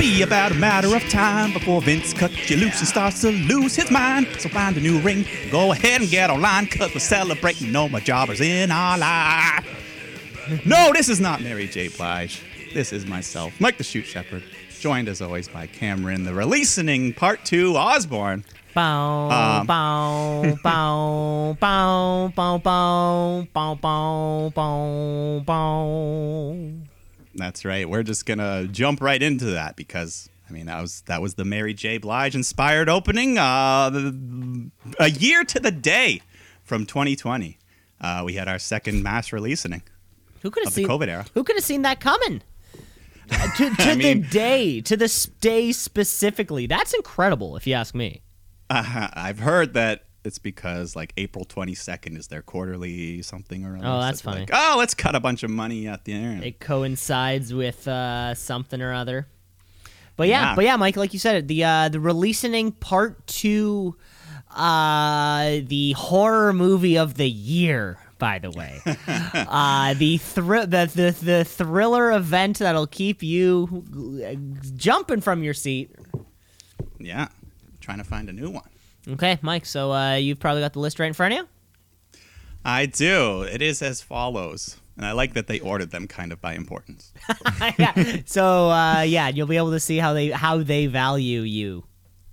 Be about a matter of time before Vince cuts you loose and starts to lose his mind. So find a new ring, go ahead and get online, cause we're celebrating no more jobbers in our life. No, this is not Mary J. Blige. This is myself, Mike the Shoot Shepherd, joined as always by Cameron, the releasing part two Osborne. Bow, Um, bow, bow, bow, bow, bow, bow, bow, bow, bow. That's right. We're just gonna jump right into that because I mean that was that was the Mary J. Blige inspired opening. Uh, a year to the day from 2020, uh, we had our second mass releasing Who could have the seen? COVID era. Who could have seen that coming? Uh, to to I mean- the day, to the day specifically. That's incredible, if you ask me. Uh, I've heard that it's because like April 22nd is their quarterly something or other. Oh, So that's like, funny. oh, let's cut a bunch of money at the end. It coincides with uh, something or other. But yeah, Yeah. but yeah, Mike, like you said, the uh, the releasing part two, uh, the horror movie of the year. By the way, uh, the, thr- the the the thriller event that'll keep you uh, jumping from your seat. yeah, trying to find a new one. Okay, Mike. So uh, you've probably got the list right in front of you. I do. It is as follows. And I like that they ordered them kind of by importance. yeah. So uh, yeah, you'll be able to see how they how they value you.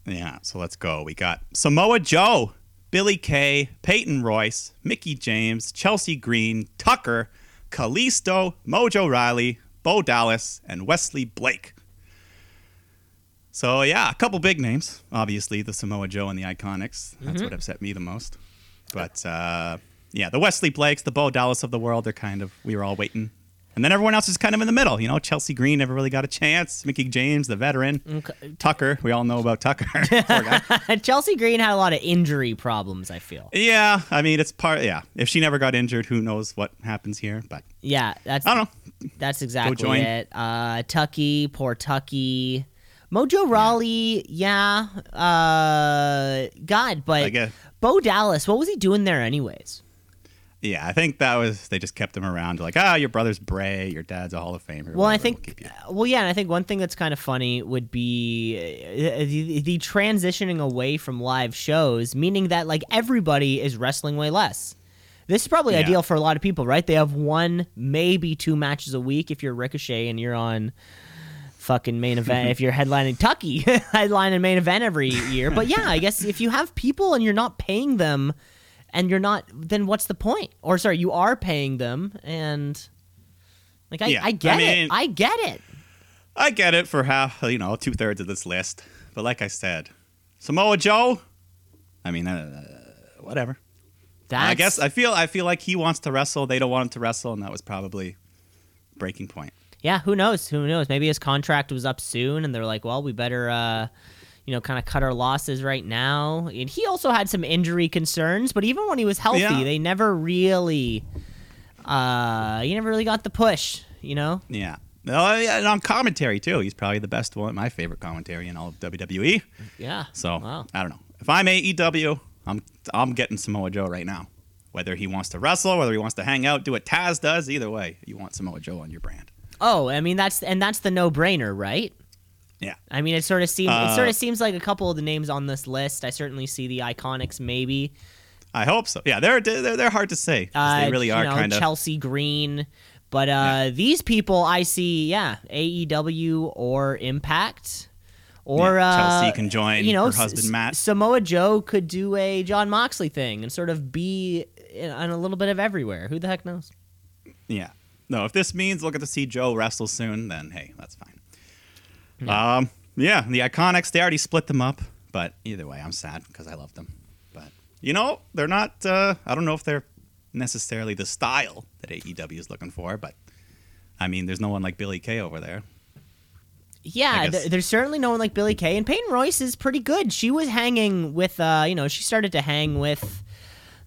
Yeah, so let's go. We got Samoa Joe, Billie Kay, Peyton Royce, Mickie James, Chelsea Green, Tucker, Kalisto, Mojo Rawley, Bo Dallas, and Wesley Blake. So yeah, a couple big names. Obviously, the Samoa Joe and the Iconics. That's what upset me the most. But uh, yeah, the Wesley Blakes, the Bo Dallas of the world, they're kind of we were all waiting. And then everyone else is kind of in the middle. You know, Chelsea Green never really got a chance. Mickie James, the veteran. Tucker, we all know about Tucker. Chelsea Green had a lot of injury problems. I feel. Yeah, I mean it's part. Yeah, if she never got injured, who knows what happens here? But Yeah, that's I don't know. that's exactly it. Uh, Tucky, poor Tucky. Mojo Rawley, yeah. Uh, God, but I guess. Bo Dallas, what was he doing there, anyways? Yeah, I think that was they just kept him around. Like, ah, your brother's Bray, your dad's a Hall of Famer. Well, I think, we'll well, yeah, and I think one thing that's kind of funny would be uh, the, the transitioning away from live shows, meaning that like everybody is wrestling way less. This is probably Yeah. ideal for a lot of people, right? They have one, maybe two matches a week if you're Ricochet and you're on fucking main event. if you're headlining Tucky, headlining main event every year. But yeah, I guess if you have people and you're not paying them, and you're not, then what's the point? Or sorry, you are paying them and. Like I, Yeah, I get I mean- it. I get it. I get it for half, you know, two thirds of this list. But like I said, Samoa Joe. I mean, uh, whatever. That's, I guess I feel I feel like he wants to wrestle. They don't want him to wrestle, and that was probably breaking point. Yeah. Who knows? Who knows? Maybe his contract was up soon, and they're like, "Well, we better, uh, you know, kind of cut our losses right now." And he also had some injury concerns, but even when he was healthy, Yeah. they never really, uh, he never really got the push. You know? Yeah. No, yeah, and on commentary too. He's probably the best one, my favorite commentary in all of WWE. Yeah. So Wow. I don't know. If I'm AEW, I'm I'm getting Samoa Joe right now. Whether he wants to wrestle, whether he wants to hang out, do what Taz does, either way, you want Samoa Joe on your brand. Oh, I mean that's and that's the no-brainer, right? Yeah. I mean, it sort of seems it Uh, sort of seems like a couple of the names on this list. I certainly see the Iconics, maybe. I hope so. Yeah, they're they're, they're hard to say. Uh, they really are know, kind of. Chelsea Green. But uh, these people I see, yeah, AEW or Impact. Or Yeah, uh, Chelsea can join you know, her S- husband, S- Matt. Samoa Joe could do a Jon Moxley thing and sort of be in, on a little bit of everywhere. Who the heck knows? Yeah. No, if this means we'll get to see Joe wrestle soon, then hey, that's fine. Um, yeah, the Iconics they already split them up, but either way, I'm sad because I love them. But you know, they're not. Uh, I don't know if they're necessarily the style that AEW is looking for, but I mean, there's no one like Billie Kay over there. Yeah, th- there's certainly no one like Billie Kay, and Peyton Royce is pretty good. She was hanging with, uh, you know, she started to hang with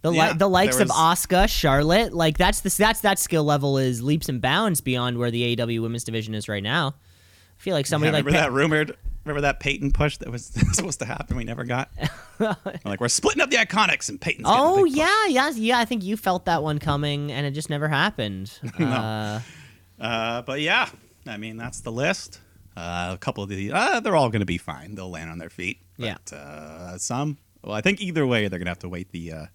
the li- Yeah, the likes there of Asuka, Charlotte. Like that's the that's that skill level is leaps and bounds beyond where the AEW women's division is right now. I feel like somebody Yeah, like remember Pey- that rumored? Remember that Peyton push that was supposed to happen? We never got. like we're splitting up the Iconics, and Peyton's. a Oh yeah, yeah, yeah. I think you felt that one coming, and it just never happened. uh, Uh, but yeah, I mean that's the list. Uh, a couple of the, uh, they're all going to be fine. They'll land on their feet. Yeah. But, uh, some, well, I think either way, they're going to have to wait the uh,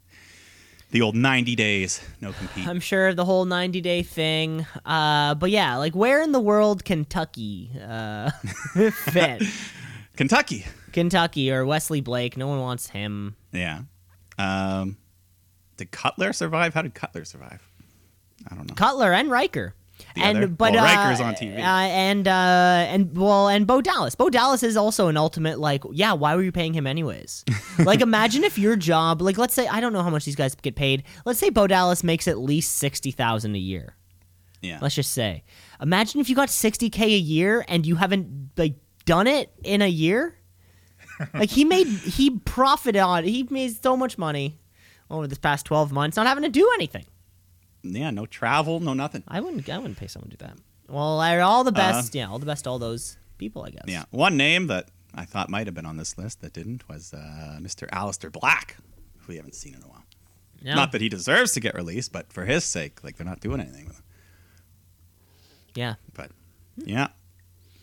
the old 90 days, no compete. I'm sure the whole 90 day thing. Uh, but yeah, like where in the world Kentucky uh, fit? Kentucky. Kentucky or Wesley Blake. No one wants him. Yeah. Um, did Cutler survive? How did Cutler survive? I don't know. Cutler and Ryker. The and other? but Well, uh, Ryker's on TV. uh, and uh, and well, and Bo Dallas. Bo Dallas is also an ultimate like, yeah. Why were you paying him anyways? like, imagine if your job, like, let's say I don't know how much these guys get paid. Let's say Bo Dallas makes at least sixty thousand a year. Yeah. Let's just say, imagine if you got sixty k a year and you haven't like done it in a year. like he made he profited on he made so much money over this past twelve months not having to do anything. Yeah, no travel, no nothing. I wouldn't. I wouldn't pay someone to do that. Well, all the best. yeah, all the best. to All those people. I guess. Yeah. One name that I thought might have been on this list that didn't was uh, Mr. Aleister Black, who we haven't seen in a while. Yeah. Not that he deserves to get released, but for his sake, like they're not doing anything with him. Yeah. But yeah,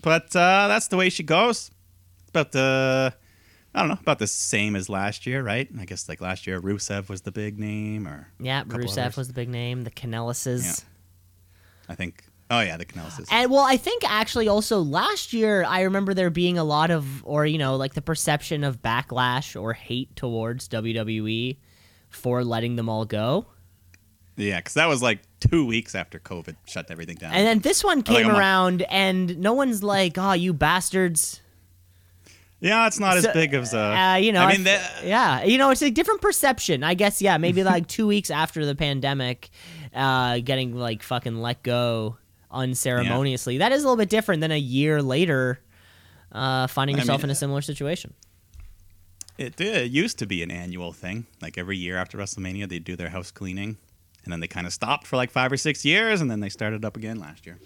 but uh, that's the way she goes. It's about the I don't know about the same as last year, right? I guess like last year, Rusev was the big name, or Yeah. Rusev others. was the big name. The Canellises. Yeah. I think. Oh yeah, the Canellises. And well, I think actually also last year I remember there being a lot of, or you know, like the perception of backlash or hate towards WWE for letting them all go. Yeah, because that was like two weeks after COVID shut everything down. And then this one came month. around, and no one's like, "Oh, you bastards." Yeah, it's not as big as uh, Uh, you know, I I mean, the- yeah, you know, it's a different perception. I guess, yeah, maybe like two weeks after the pandemic, uh, getting like fucking let go unceremoniously. That is a little bit different than a year later, uh, finding I yourself mean, in a similar situation. It, did- it used to be an annual thing. Like every year after WrestleMania, they'd do their house cleaning, and then they kind of stopped for like five or six years, and then they started up again last year.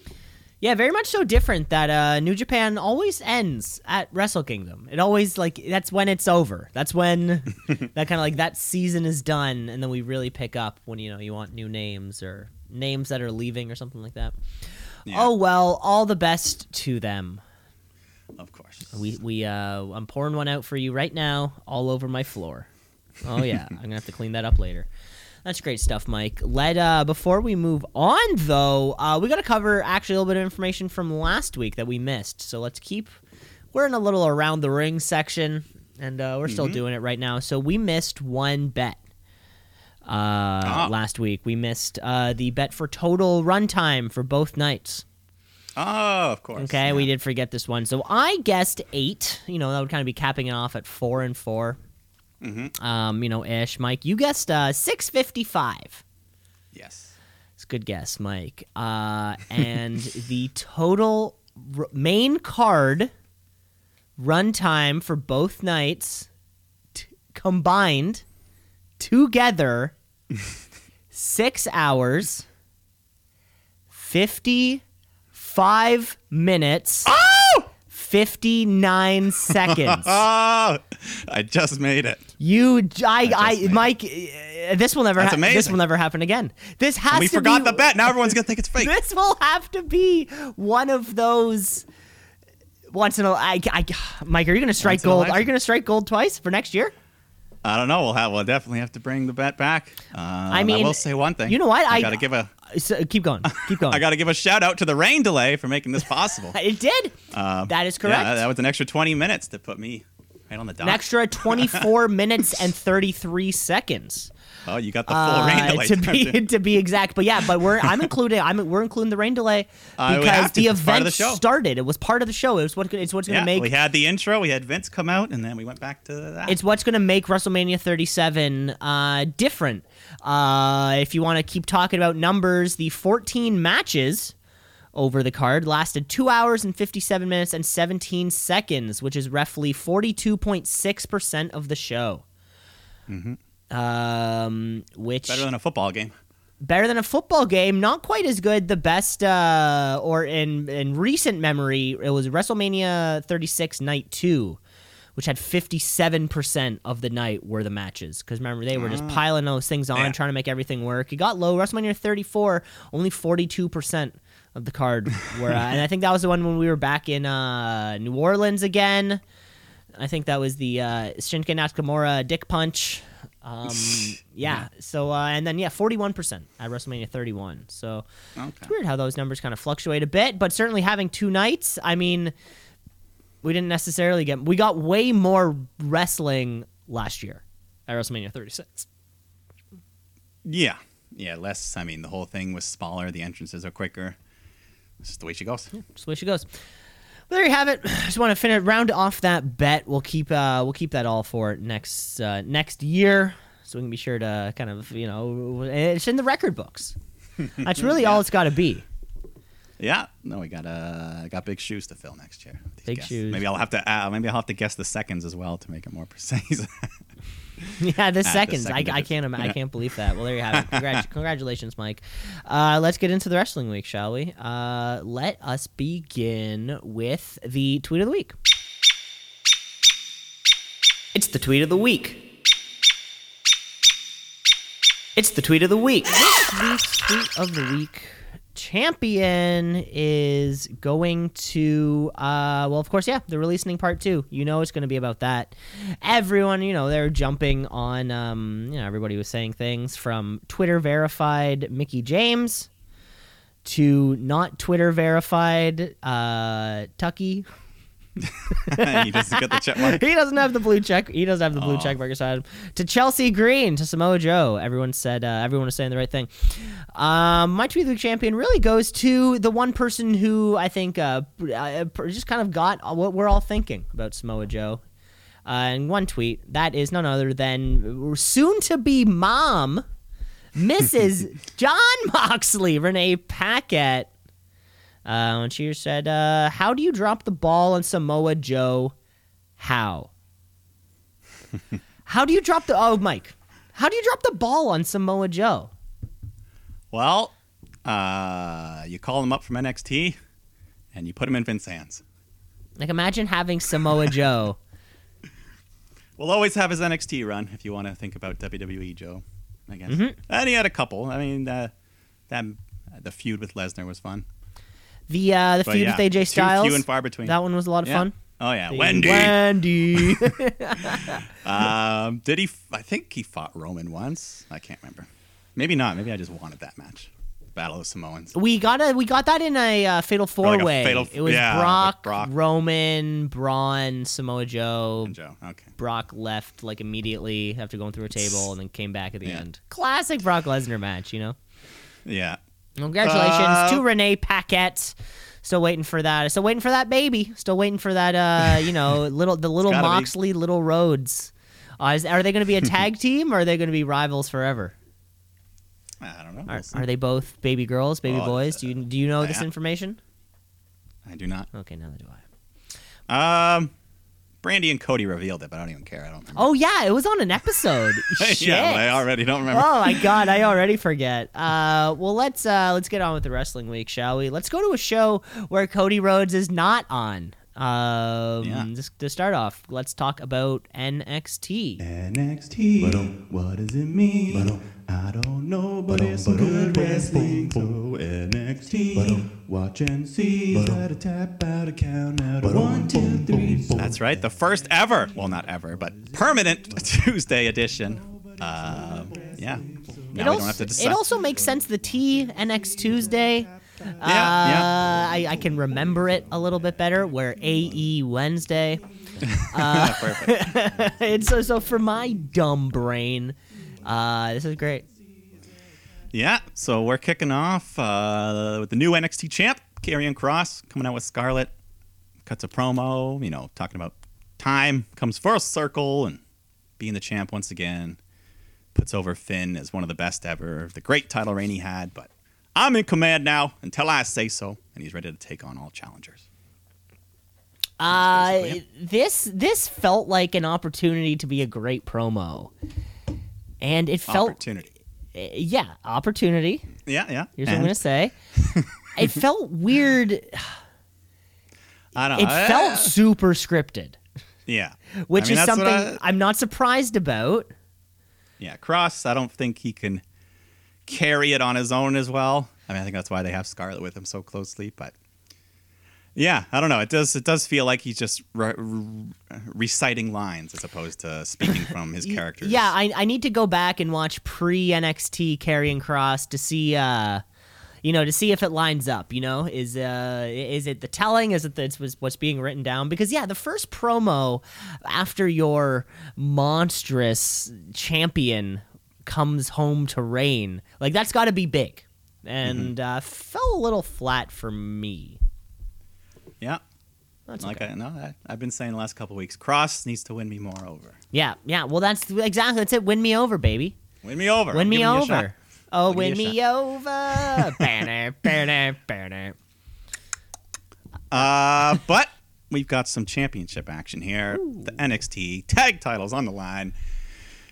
Yeah, very much so different that uh, New Japan always ends at Wrestle Kingdom. It always like that's when it's over. That's when that kind of like that season is done, and then we really pick up when you know you want new names or names that are leaving or something like that. Yeah. Oh well, all the best to them. Of course. We we uh, I'm pouring one out for you right now, all over my floor. Oh yeah, I'm gonna have to clean that up later. That's great stuff, Mike. Let uh, before we move on though, uh, we got to cover actually a little bit of information from last week that we missed. So let's keep. We're in a little around the ring section, and uh, we're still doing it right now. So we missed one bet uh, last week. We missed uh, the bet for total runtime for both nights. Oh, of course. Okay, yeah. we did forget this one. So I guessed eight. You know, that would kind of be capping it off at four and 4 Mm-hmm. Um, you know, ish. Mike, you guessed uh, six fifty five. Yes. It's a good guess, Mike. Uh, and the total r- main card runtime for both nights t- combined together six hours, fifty five minutes. Oh! 59 seconds. Oh, I just made it. You, I, I, made Mike. uh, This will never. That's Ha- this will never happen again. This has we to forgot be, the bet. Now everyone's gonna think it's fake. This will have to be one of those. Once in a, I, I, Mike, are you going to strike Once in a gold? Are you going to strike gold twice for next year? I don't know. We'll have. We'll definitely have to bring the bet back. Uh, I mean, I will say one thing. you know what? I, I- gotta give a. So, keep going. Keep going. I gotta give a shout out to the rain delay for making this possible. it did. Um, that is correct. Yeah, that was an extra 20 minutes to put me right on the dot. An extra 24 minutes and 33 seconds. Oh, you got the full rain Uh, delay. to be to be exact. But yeah, but we're I'm including I'm we're including the rain delay Uh, because to. the It's part of event the started. It was part of the show. It was what it's what's going to make we had the intro. We had Vince come out, and then we went back to that. it's what's going to make WrestleMania 37 uh, different. Uh, if you want to keep talking about numbers, the 14 matches over the card lasted two hours and 57 minutes and 17 seconds, which is roughly 42.6 percent of the show. Um, which better than a football game. better than a football game. Not quite as good. The best, uh, or in in recent memory, it was WrestleMania 36 Night Two, which had 57 percent of the night were the matches. Because remember, they were just piling those things on, Yeah. trying to make everything work. It got low. WrestleMania 34 only 42 percent of the card. Where uh, and I think that was the one when we were back in uh, New Orleans again. I think that was the uh, Shinsuke Nakamura dick punch. Um, yeah. So uh, and then yeah, forty one percent at WrestleMania thirty one. So Okay. it's weird how those numbers kind of fluctuate a bit, but certainly having two nights. I mean, we didn't necessarily get we got way more wrestling last year at WrestleMania thirty six. Yeah. Yeah, less. I mean, the whole thing was smaller. The entrances are quicker. It's just the way she goes. Just the way she goes. There you have it. Just want to finish round off that bet. We'll keep uh, we'll keep that all for next uh, next year, so we can be sure to kind of you know it's in the record books. That's really all it's got to be. Yeah. No, we got uh, got big shoes to fill next year. Big shoes. Maybe I'll have to. Uh, maybe I'll have to guess the seconds as well to make it more precise. Yeah, the the seconds. second I, I can't. I can't believe that. Well, there you have it. Congrat- congratulations, Mike. Uh, let's get into the wrestling week, shall we? Uh, let us begin with the tweet of the week. It's the tweet of the week. It's the tweet of the week. This week's tweet of the week champion is going to uh well of course yeah the releasing part two. You know it's going to be about that. Everyone you know they're jumping on um you know everybody was saying things from twitter verified mickie james to not twitter verified uh tucky he doesn't get the check mark. he doesn't have the blue check. He doesn't have the blue check mark him. To Chelsea Green, to Samoa Joe. Everyone said uh, everyone was saying the right thing. Um, my tweet of the champion really goes to the one person who I think uh, uh, just kind of got what we're all thinking about Samoa Joe. Uh, in one tweet, that is none other than soon to be mom, Mrs. Jon Moxley, Renee Paquette. Uh, and she said, uh, "How do you drop the ball on Samoa Joe? How? How do you drop the oh Mike? How do you drop the ball on Samoa Joe? Well, uh, you call him up from NXT, and you put him in Vince hands. Like imagine having Samoa Joe. We'll always have his NXT run if you want to think about WWE Joe. I guess. Mm-hmm. And he had a couple. I mean, uh, that the feud with Lesnar was fun. The uh, the But feud yeah, with AJ too Styles. few and far between. That one was a lot of Yeah. fun. Oh yeah, The Wendy. Wendy. Um, did he? f- I think he fought Roman once. I can't remember. Maybe not. Maybe I just wanted that match. Battle of Samoans. we got a we got that in a uh, fatal four like way. fatal- it was yeah, Brock, Brock. Roman, Braun, Samoa Joe. And Joe. Okay. Brock left like immediately after going through a table and then came back at the Yeah. end. Classic Brock Lesnar match, you know. Yeah. Congratulations Uh, to Renee Paquette. Still waiting for that. Still waiting for that baby. Still waiting for that. Uh, you know, little the little gotta be. Moxley, little Rhodes. Uh, is, are they going to be a tag team or are they going to be rivals forever? I don't know. Are, We'll are they both baby girls, baby Oh, boys? Do you do you know this information? I do not. Okay, now do I. Um, Brandi and Cody revealed it, but I don't even care. I don't. Remember. Oh yeah, it was on an episode. Shit. yeah, I already don't remember. oh my god, I already forget. Uh, well, let's uh, let's get on with the wrestling week, shall we? Let's go to a show where Cody Rhodes is not on. Um, Yeah. just to start off, let's talk about NXT. NXT. What does it mean? I don't know, but it's some good wrestling. So NXT. Watch and see. Let a tap out a count out of one, two, three. That's right. The first ever, well, not ever, but permanent Tuesday edition. Um, yeah. Now we It don't also, have to it also makes sense. The T NX Tuesday. Yeah. Uh, I, I can remember it a little bit better. Where AE Wednesday. Perfect. and so, so for my dumb brain, uh, this is great. Yeah, so we're kicking off uh, with the new NXT champ, Karrion Kross, coming out with Scarlett. Cuts a promo, you know, talking about time, comes full circle and being the champ once again. Puts over Finn as one of the best ever, the great title reign he had, but I'm in command now until I say so, and he's ready to take on all challengers. Uh, this this felt like an opportunity to be a great promo, and it felt Opportunity. uh, yeah opportunity. Yeah, yeah. Here's what I'm gonna say. it felt weird. I don't know. It felt super scripted, Yeah. which I mean, is something I- I'm not surprised about. Yeah, Kross, I don't think he can carry it on his own as well. I mean, I think that's why they have Scarlett with him so closely. But yeah, I don't know. It does it does feel like he's just re- re- reciting lines as opposed to speaking from his characters. Yeah, I, I need to go back and watch pre NXT Karrion Kross to see uh you know to see if it lines up. You know, is uh is it the telling? Is it that's what's what's being written down? Because yeah, the first promo after your monstrous champion comes home to reign, like that's got to be big, and uh, fell a little flat for me. yeah. That's Like okay. I no, I, I've been saying the last couple weeks, Kross needs to win me more over. Yeah, yeah. Well, that's exactly that's it. Win me over, baby. Win me over. Win me giving you a shot. over. Oh, I'll win me over. Banner, banner, banner. Uh, but we've got some championship action here. The NXT tag titles on the line.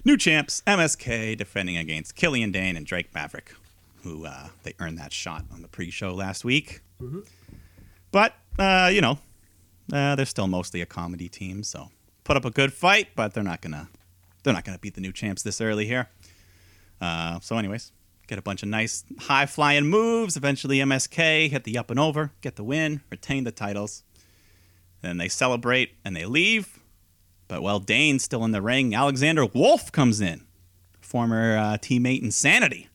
New champs, MSK defending against Killian Dane and Drake Maverick, who uh, they earned that shot on the pre-show last week. But uh, you know, uh, they're still mostly a comedy team, so put up a good fight. But they're not gonna they're not gonna beat the new champs this early here. Uh, so, anyways, get a bunch of nice high flying moves. Eventually, MSK hit the up and over, get the win, retain the titles. Then they celebrate and they leave. But while Dane's still in the ring, Alexander Wolf comes in, former uh, teammate Insanity.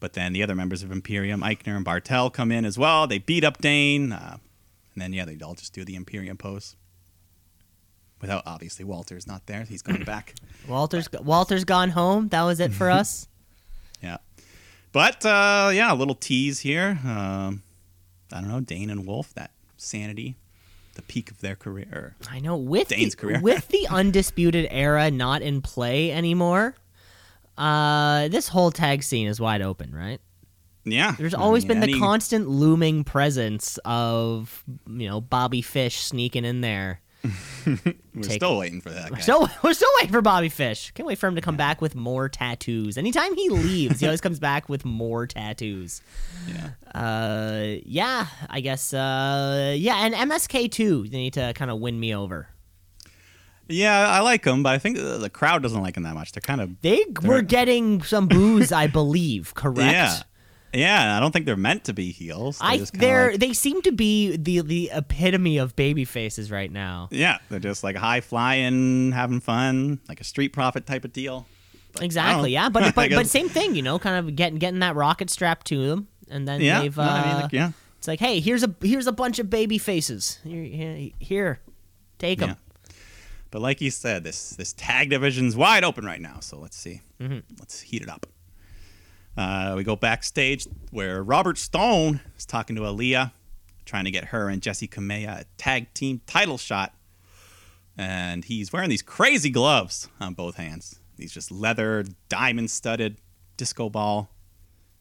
But then the other members of Imperium, Aichner and Barthel, come in as well. They beat up Dane. Uh, and then, yeah, they all just do the Imperium pose. Without, obviously, Walter's not there. He's gone back. Walter's Walter's gone home. That was it for us. Yeah. But uh, yeah, a little tease here. Um, I don't know, Dane and Wolf, that sanity, the peak of their career. I know with Dane's the, career. with the undisputed era not in play anymore. Uh, this whole tag scene is wide open, right? Yeah. There's I always mean, been the any- constant looming presence of you know Bobby Fish sneaking in there. We're take- still waiting for that guy. We're still we're still waiting for Bobby Fish. Can't wait for him to come back with more tattoos. Anytime he leaves, he always comes back with more tattoos. yeah. Uh, yeah, I guess. Uh, yeah, and MSK too. They need to kind of win me over. Yeah, I like them, but I think the, the crowd doesn't like them that much. They're kind of. They were getting some booze, I believe. Correct. Yeah. Yeah, I don't think they're meant to be heels. They're I they're like- they seem to be the the epitome of baby faces right now. yeah, they're just like high flying, having fun, like a street profit type of deal. Exactly. Yeah, but but, but same thing, you know, kind of getting getting that rocket strapped to them, and then Yeah, they've no, uh, I mean, like, yeah. it's like, hey, here's a here's a bunch of baby faces. Here, here, here take them. Yeah. But like you said, this this tag division's wide open right now. So let's see. Mm-hmm. Let's heat it up. Uh, we go backstage where Robert Stone is talking to Aliyah, trying to get her and Jessi Kamea a tag team title shot. And he's wearing these crazy gloves on both hands. These just leather, diamond studded disco ball.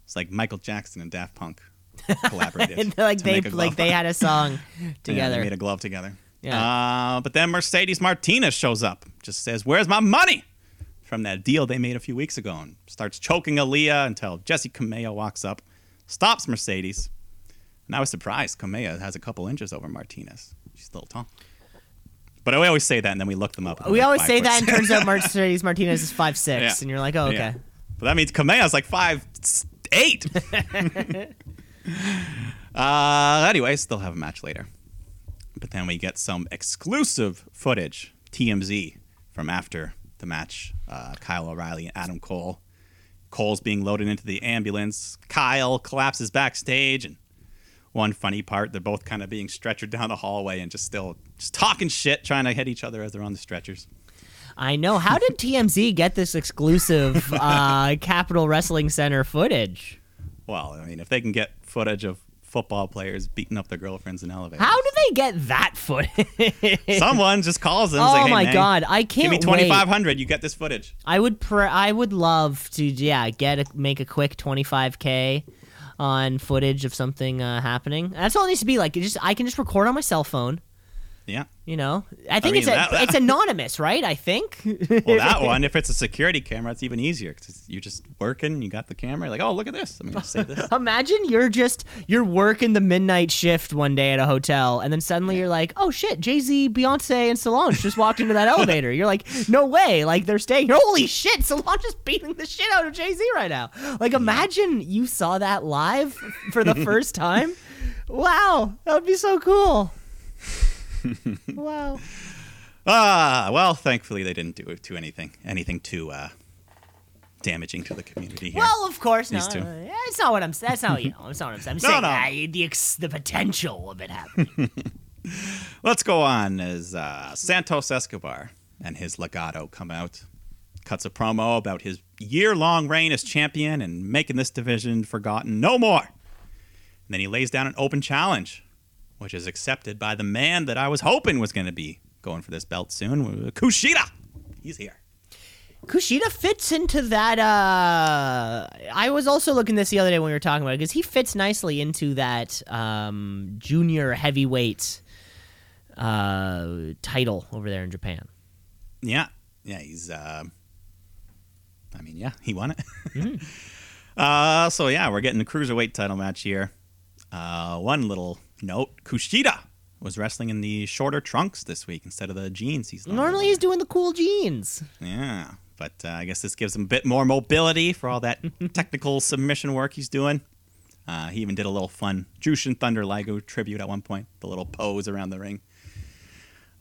It's like Michael Jackson and Daft Punk collaborated. Like they like they had a song Yeah, together. they made a glove together. Yeah. Uh, but then Mercedes Martinez shows up, just says, "Where's my money?" From that deal they made a few weeks ago, and starts choking Aliyah until Jessi Kamea walks up, stops Mercedes. And I was surprised. Kamea has a couple inches over Martinez. She's a little tall. But I always say that, and then we look them up. we always say that, and turns out Mercedes Martinez is five six, Yeah. and you're like, oh, okay. Yeah. But that means Kamea's like five eight. uh, anyways, they'll have a match later. But then we get some exclusive footage, TMZ, from after the match. Uh, Kyle O'Reilly and Adam Cole. Cole's being loaded into the ambulance. Kyle collapses backstage, and one funny part, they're both kind of being stretchered down the hallway and just still just talking shit, trying to hit each other as they're on the stretchers. I know. How did TMZ get this exclusive uh, Capital Wrestling Center footage? Well, I mean, if they can get footage of football players beating up their girlfriends in elevators, How do they get that footage? someone just calls them. oh like, hey, my man, god, I can't Give me twenty five hundred. You get this footage. I would pr- I would love to yeah get a, make a quick 25k on footage of something uh, happening. That's all it needs to be like. It just I can just record on my cell phone, Yeah. You know, I think mean, it's a, that- that- it's anonymous, right? I think. Well, that one, if it's a security camera, it's even easier because you're just working. You got the camera. Like, oh, look at this. I'm gonna say this. Imagine you're just you're working the midnight shift one day at a hotel, and then suddenly you're like, "Oh shit, Jay Z, Beyonce, and Solange just walked into that elevator." You're like, "No way!" Like they're staying. Holy shit, Solange is beating the shit out of Jay Z right now. Like imagine you saw that live for the first time. Wow, that would be so cool. wow. Ah, well, thankfully they didn't do it to anything, anything too uh, damaging to the community here. Well, of course not. Uh, That's not what I'm. That's not you know. That's not what I'm saying. I'm No, saying no. uh, the ex- the potential of it happening. Let's go on as uh, Santos Escobar and his Legado come out, cuts a promo about his year-long reign as champion and making this division forgotten no more. And then he lays down an open challenge, which is accepted by the man that I was hoping was going to be going for this belt soon, Kushida. He's here. Kushida fits into that. Uh, I was also looking this the other day when we were talking about it because he fits nicely into that um, junior heavyweight uh, title over there in Japan. Yeah, yeah, he's. Uh, I mean, yeah, he won it. uh, so yeah, we're getting the cruiserweight title match here. Uh, one little note: Kushida was wrestling in the shorter trunks this week instead of the jeans. He's Normally he's doing the cool jeans. yeah, but uh, I guess this gives him a bit more mobility for all that technical submission work he's doing. Uh, he even did a little fun Jushin Thunder Liger tribute at one point, the little pose around the ring.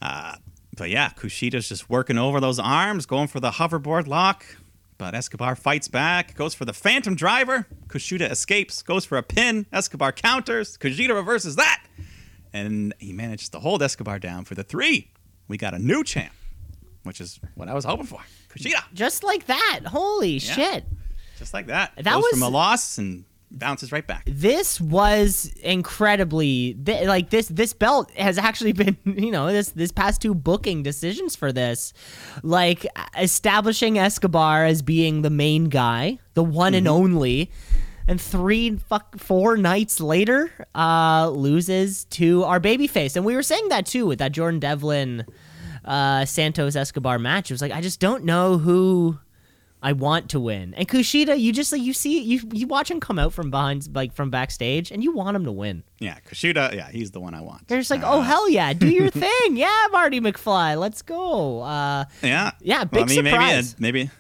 Uh, but yeah, Kushida's just working over those arms, going for the hoverboard lock. But Escobar fights back, goes for the Phantom Driver. Kushida escapes, goes for a pin. Escobar counters. Kushida reverses that. And he manages to hold Escobar down for the three. We got a new champ, which is what I was hoping for. Kushida. Just like that. Holy shit. Just like that. That Goes was- from a loss and bounces right back. this was incredibly th- like this this belt has actually been you know this this past two booking decisions for this. Like establishing escobar as being the main guy the one and only and three fuck four nights later uh loses to our babyface and we were saying that too with that jordan devlin uh santos escobar match. It was like i just don't know who I want to win. And Kushida, you just like you see you you watch him come out from behind like from backstage and you want him to win. Yeah, Kushida, yeah, he's the one I want. You're just like, Uh, "Oh hell yeah, do your thing. Yeah, Marty McFly, let's go." Uh Yeah. Yeah, Well, big I mean, surprise. Maybe, maybe,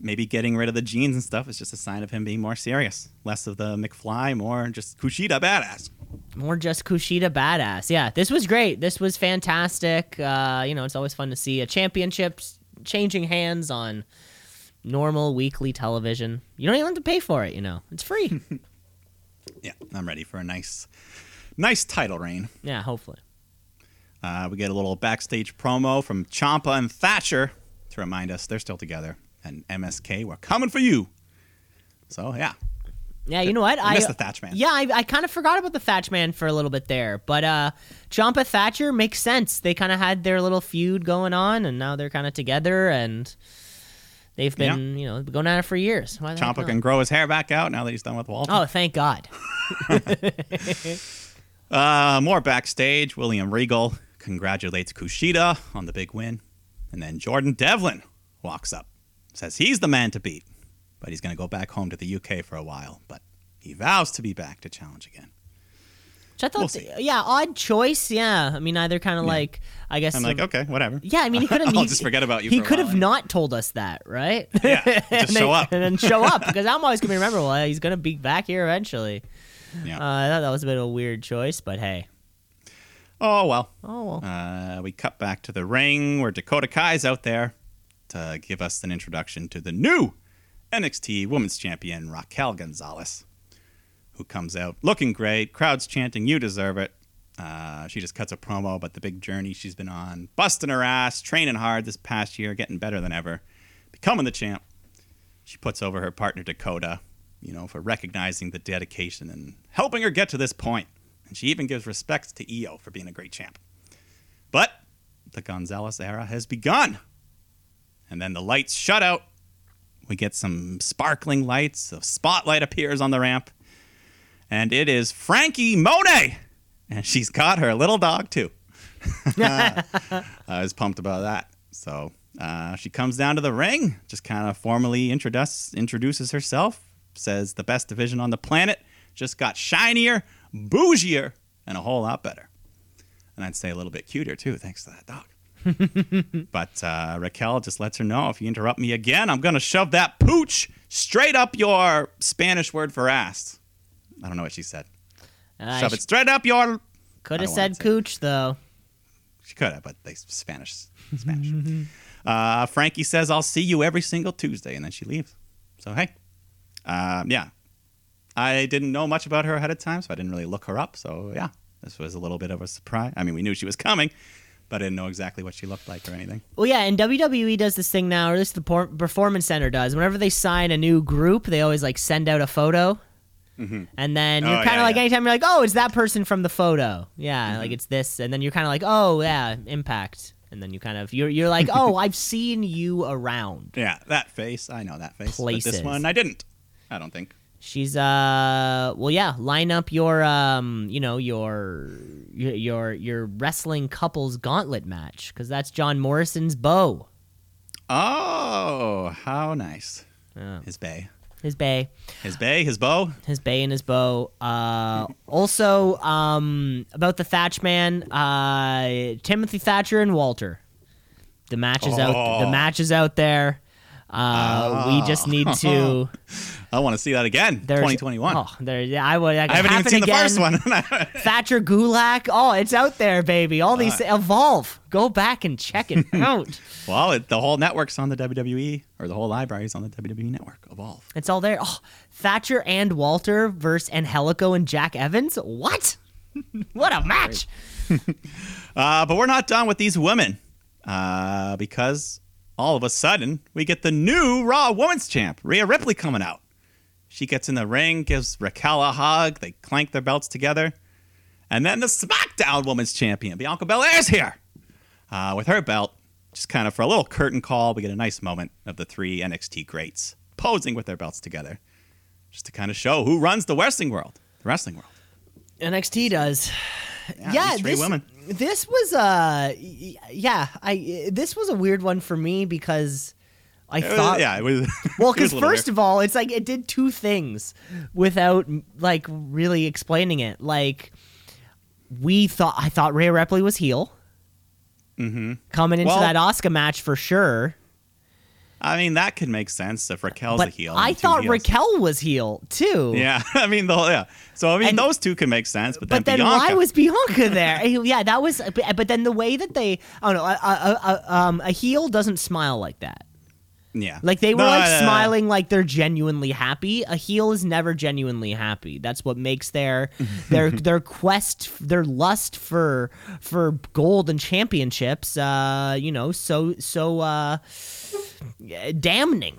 maybe getting rid of the jeans and stuff is just a sign of him being more serious. Less of the McFly, more just Kushida badass. more just Kushida badass. Yeah, this was great. This was fantastic. Uh, you know, it's always fun to see a championship changing hands on normal weekly television. You don't even have to pay for it, you know. It's free. Yeah, I'm ready for a nice, nice title reign. yeah, hopefully. Uh, we get a little backstage promo from Ciampa and Thatcher to remind us they're still together. And MSK, we're coming for you. So yeah, Yeah, you know what? I missed the Thatch Man. Yeah, I, I kind of forgot about the Thatch Man for a little bit there, but uh, Ciampa Thatcher makes sense. They kind of had their little feud going on, and now they're kind of together, and they've been, you know, going at it for years. Why Ciampa can grow his hair back out now that he's done with Walter. Oh, thank God. Uh, more backstage, William Regal congratulates Kushida on the big win. And then Jordan Devlin walks up, says he's the man to beat, but he's going to go back home to the UK for a while. But he vows to be back to challenge again. Which I thought, We'll see. yeah, odd choice. Yeah, I mean, either kind of like, I guess. I'm like, um, okay, whatever. Yeah, I mean, he could have. I'll just forget about you He could have not told us that, right? Yeah, and just show then, up. and then show up because I'm always gonna remember. Well, he's gonna be back here eventually. Yeah. Uh, I thought that was a bit of a weird choice, but hey. oh, well. Oh well. Uh, we cut back to the ring where Dakota Kai's out there to give us an introduction to the new NXT Women's Champion Raquel Gonzalez, who comes out looking great. Crowds chanting, "You deserve it." Uh, she just cuts a promo about the big journey she's been on, busting her ass, training hard this past year, getting better than ever, becoming the champ. She puts over her partner Dakota, you know, for recognizing the dedication and helping her get to this point. And she even gives respects to Io for being a great champ. But the Gonzalez era has begun. And then the lights shut out. We get some sparkling lights. A spotlight appears on the ramp. And it is Frankie Monet. And she's got her little dog, too. I was pumped about that. So uh, she comes down to the ring, just kind of formally introduce, introduces herself, says the best division on the planet just got shinier, bougier, and a whole lot better. And I'd say a little bit cuter too, thanks to that dog. but uh, Raquel just lets her know if you interrupt me again, I'm going to shove that pooch straight up your Spanish word for ass. I don't know what she said. Uh, shove it straight up your. could have said cooch though. She could have, but they Spanish. Spanish. uh, Frankie says, "I'll see you every single Tuesday," and then she leaves. So hey, um, yeah, I didn't know much about her ahead of time, so I didn't really look her up. So yeah, this was a little bit of a surprise. I mean, we knew she was coming, but I didn't know exactly what she looked like or anything. Well, yeah, and WWE does this thing now, or at least the Performance Center does. Whenever they sign a new group, they always like send out a photo, and then you're Oh, kind of yeah, like yeah. anytime you're like, oh, it's that person from the photo, yeah, like it's this, and then you're kind of like, oh, yeah, Impact, and then you kind of you're you're like, oh, I've seen you around. Yeah, that face. I know that face. But Places. this one, I didn't. I don't think. She's uh well yeah, line up your um you know your your your, your wrestling couples gauntlet match cuz that's John Morrison's bow. Oh, how nice. Yeah. His bay. His bay. His bay. His bow. his bay and his bow. Uh, also, um, about the Thatch man, uh, Timothy Thatcher and Walter. The match is out. The Oh. match is out there. Uh, we just need to. I want to see that again. 2021. Oh, there. Yeah, I would. I haven't even seen the first one. Thatcher Gulak. Oh, it's out there, baby. All these Uh. evolve. Go back and check it out. well, it, the whole network's on the WWE, or the whole library's on the WWE network. Evolve. It's all there. Oh, Thatcher and Walter versus Angelico and Jack Evans. What? what a match! Uh, but we're not done with these women, uh, because all of a sudden we get the new Raw Women's Champ, Rhea Ripley, coming out. She gets in the ring, gives Raquel a hug. They clank their belts together, and then the SmackDown Women's Champion, Bianca Belair's here uh, with her belt. Just kind of for a little curtain call, we get a nice moment of the three NXT greats posing with their belts together, just to kind of show who runs the wrestling world. The wrestling world. NXT does. Yeah, Yeah, these three this, women. This was uh yeah, I this was a weird one for me because I It was- thought yeah, it was. well because first weird. of all it's like it did two things without like really explaining it like we thought I thought Rhea Ripley was heel Mhm. coming into Well- that Asuka match for sure I mean, that could make sense if Raquel's a but heel. I thought. Raquel was heel too Yeah, I mean, the whole, yeah. So I mean, And- those two can make sense, but, But then, then why was Bianca there? yeah, that was. But, but then the way that they, oh don't a, a, a, um, a heel doesn't smile like that. Yeah, Like they were No, like no, no, no. smiling like they're genuinely happy. A heel is never genuinely happy. That's what makes their their their quest, their lust for for gold and championships, uh, you know, so so uh, damning.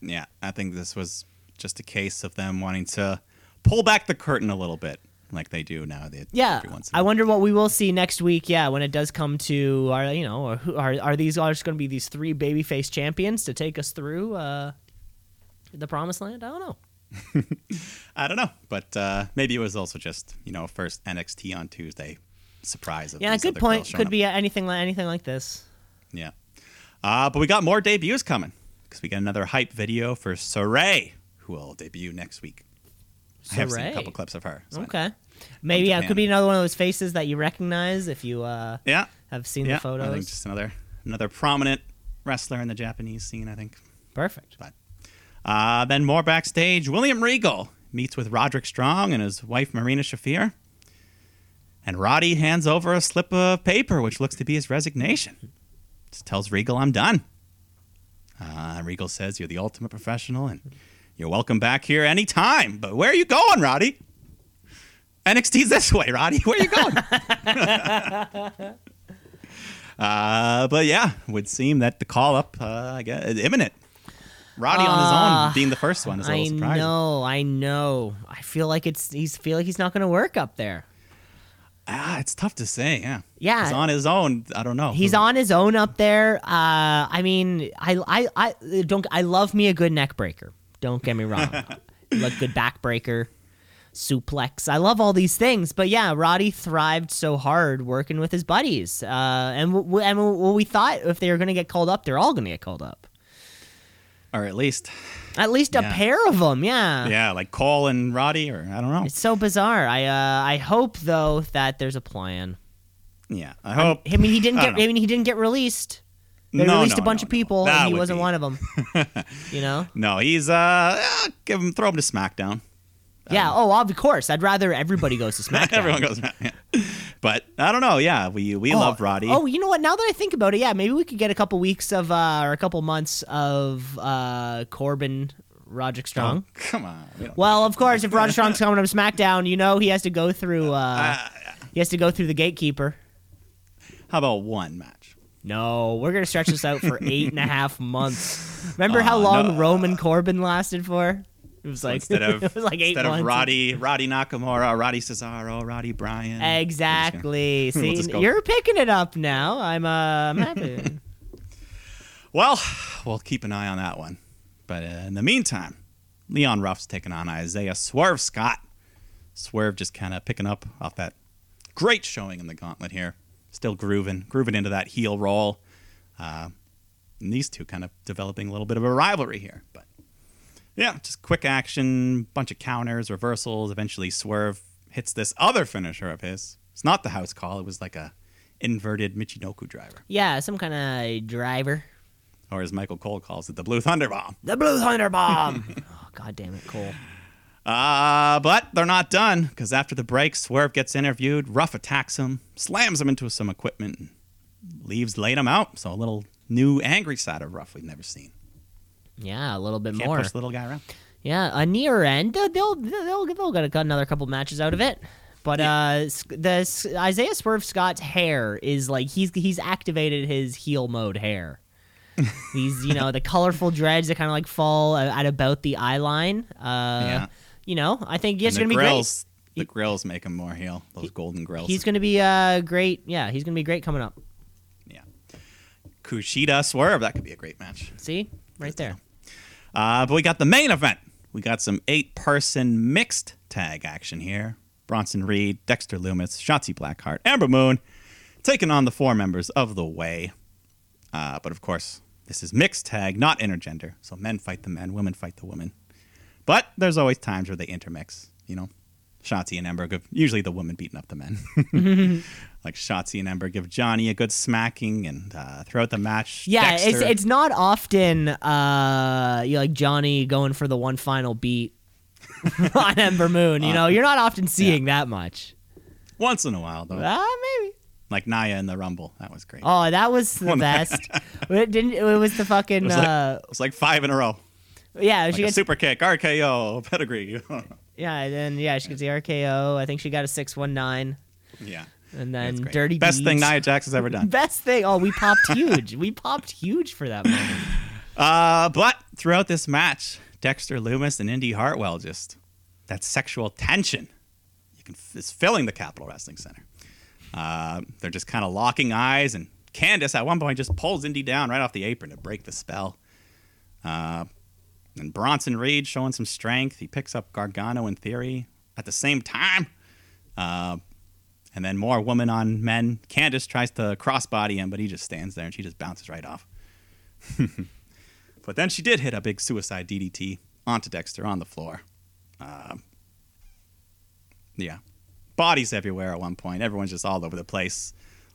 Yeah, I think this was just a case of them wanting to pull back the curtain a little bit, like they do now. They, Yeah, every once in a I wonder what we will see next week. Yeah, when it does come to are you know are who- are, are these are just going to be these three babyface champions to take us through uh, the promised land? I don't know. I don't know, but uh, maybe it was also just you know first NXT on Tuesday surprise. Of Yeah, good point. Could up. be anything like anything like this. Yeah, uh, but we got more debuts coming because we got another hype video for Sarray, who will debut next week. I have seen a couple clips of her. so Okay, maybe yeah, it could be another one of those faces that you recognize if you uh, Yeah, have seen yeah. the photos. I think just another another prominent wrestler in the Japanese scene. I think. Perfect. Uh, then more backstage, William Regal meets with Roderick Strong and his wife Marina Shafir. And Roddy hands over a slip of paper, which looks to be his resignation. Just tells Regal, I'm done. Uh, Regal says, You're the ultimate professional and you're welcome back here anytime. But where are you going, Roddy? NXT's this way, Roddy. Where are you going? uh, but yeah, would seem that the call up, uh, I guess, is imminent. Roddy on his own being the first one is a little surprising. know, I know. I feel like it's he's feel like he's not going to work up there. Ah, it's tough to say. Yeah, Yeah. he's on his own. I don't know. He's on his own up there. Uh, I mean, I, I, I don't. I love me a good neck breaker. Don't get me wrong. like good backbreaker, suplex. I love all these things, but yeah, Roddy thrived so hard working with his buddies, uh, and w- w- and w- we thought if they were going to get called up, they're all going to get called up. Or at least, At least a Yeah. pair of them, yeah. yeah, like Cole and Roddy, or I don't know. It's so bizarre. I uh, I hope though that there's a plan. Yeah, I hope. I mean, he didn't I get. I mean, he didn't get released. They No, released no, a bunch no, of people, and he wasn't be- one of them. you know? No, he's uh, give him throw him to SmackDown. Yeah. Oh, of course. I'd rather everybody goes to SmackDown. Everyone goes, yeah. but I don't know. Yeah, we we Oh, love Roddy. Oh, you know what? Now that I think about it, yeah, maybe we could get a couple weeks of uh, or a couple months of uh, Corbin, Roderick Strong. Oh, come on. we Well, of course, if Roderick Strong's coming up SmackDown, you know he has to go through. Uh, Uh, he has to go through the gatekeeper. how about one match? No, we're gonna stretch this out for eight and a half months. Remember how Oh, long no. Roman Corbin lasted for? It was like instead of it was like eight instead months. of Roddy Roddy Nakamura, Roddy Cesaro, Roddy Bryan. Exactly. We'll See, go- you're picking it up now. I'm uh, I'm happy. Well, we'll keep an eye on that one. But uh, in the meantime, Leon Ruff's taking on Isaiah Swerve Scott. Swerve just kind of picking up off that great showing in the gauntlet here. Still grooving, grooving into that heel roll. Uh, and these two kind of developing a little bit of a rivalry here. But yeah, just quick action, bunch of counters, reversals. Eventually, Swerve hits this other finisher of his. It's not the house call. It was like a inverted Michinoku driver, yeah, some kind of driver. or as Michael Cole calls it, the Blue Thunder Bomb. The Blue Thunder Bomb. oh, God damn it, Cole. Uh, but they're not done because after the break, Swerve gets interviewed. Ruff attacks him, slams him into some equipment, and leaves laying him out. So a little new angry side of Ruff we've never seen. Yeah, a little bit Can't more. push the little guy around. Yeah, a near end. They'll they'll they'll, they'll get another couple matches out of it. But uh, the Isaiah Swerve Scott's hair is like he's he's activated his heel mode hair. These you know the colorful dreads that kind of like fall uh, at about the eye line. Uh, Yeah. You know, I think it's And gonna be grills, the grills make him more heel. Those golden grills. He's gonna be uh great. Yeah, he's gonna be great coming up. yeah. Kushida Swerve. That could be a great match. See, right there. Uh, but we got the main event. We got some eight-person mixed tag action here. Bronson Reed, Dexter Loomis, Shotzi Blackheart, Ember Moon, taking on the four members of the Way. Uh, but of course, this is mixed tag, not intergender. So men fight the men, women fight the women. But there's always times where they intermix. You know, Shotzi and Ember give usually the women beating up the men. like Shotzi and Ember give Johnny a good smacking, and uh, throughout the match, Yeah, it's Dexter- it's not often uh you like Johnny going for the one final beat on Ember Moon. You know, you're not often seeing that much. once in a while though. Ah, maybe. like Nia in the Rumble. That was great. Oh, that was the best. it didn't. It was the fucking. it, was like, uh, it was like five in a row. Yeah, Like she a gets. super kick, RKO, pedigree. yeah, and then yeah, she gets the RKO. I think she got a six one nine, yeah. and then dirty. Best thing Nia Jax has ever done. Best thing. Oh, we popped huge. we popped huge for that moment. Uh, but throughout this match, Dexter Loomis and Indy Hartwell just that sexual tension you can is filling the Capitol Wrestling Center. Uh, they're just kind of locking eyes, and Candace at one point just pulls Indy down right off the apron to break the spell. Uh, and Bronson Reed showing some strength. He picks up Gargano in theory at the same time. Uh, and then more woman on men. Candace tries to crossbody him, but he just stands there and she just bounces right off. But then she did hit a big suicide DDT onto Dexter on the floor. Um, yeah. Bodies everywhere at one point. Everyone's just all over the place.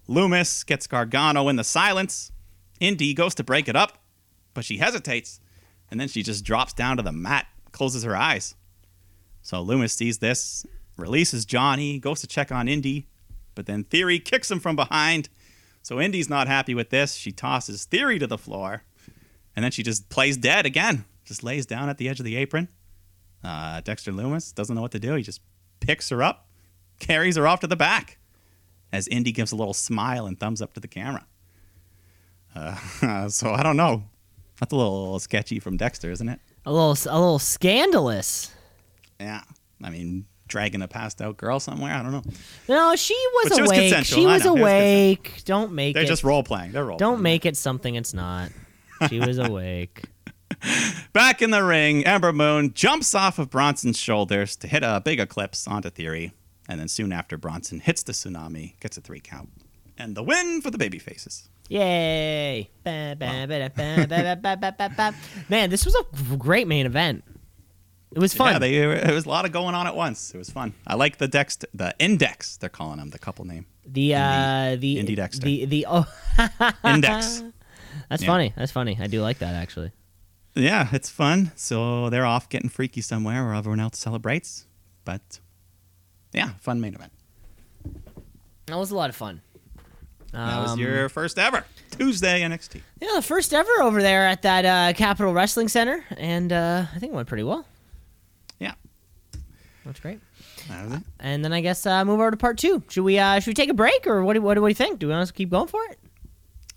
Loomis gets Gargano in the silence. Indy goes to break it up, but she hesitates. And then she just drops down to the mat, closes her eyes. So Loomis sees this, releases Johnny, goes to check on Indy, but then Theory kicks him from behind. So Indy's not happy with this. She tosses Theory to the floor. And then she just plays dead again. Just lays down at the edge of the apron. Uh, Dexter Loomis doesn't know what to do. He just picks her up, carries her off to the back, as Indy gives a little smile and thumbs up to the camera. Uh, so I don't know. That's a little little sketchy from Dexter, isn't it? A little, a little scandalous. Yeah. I mean, dragging a passed out girl somewhere. I don't know. No, she was But she was awake. she was. It was awake. Don't make it. They're it. just role playing. They're role. Don't make it something it's not. She was awake. Back in the ring, Ember Moon jumps off of Bronson's shoulders to hit a big eclipse onto Theory, and then soon after, Bronson hits the tsunami, gets a three count, and the win for the baby faces. Yay! Man, this was a great main event. It was fun. Yeah, they, it was a lot of going on at once. It was fun. I like the Dex, the Index. They're calling them the couple name. The uh, the Indy Dexter. The the oh, Index. That's yeah. funny. That's funny. I do like that actually. Yeah, it's fun. So they're off getting freaky somewhere where everyone else celebrates. But yeah, fun main event. That was a lot of fun. That was Um, your first ever Tuesday NXT. yeah, the first ever over there at that uh, Capitol Wrestling Center, and uh, I think it went pretty well. Yeah, That's great. that was it. And then I guess uh, move over to part two. Should we uh, should we take a break or what do, what do we think? Do we want to keep going for it?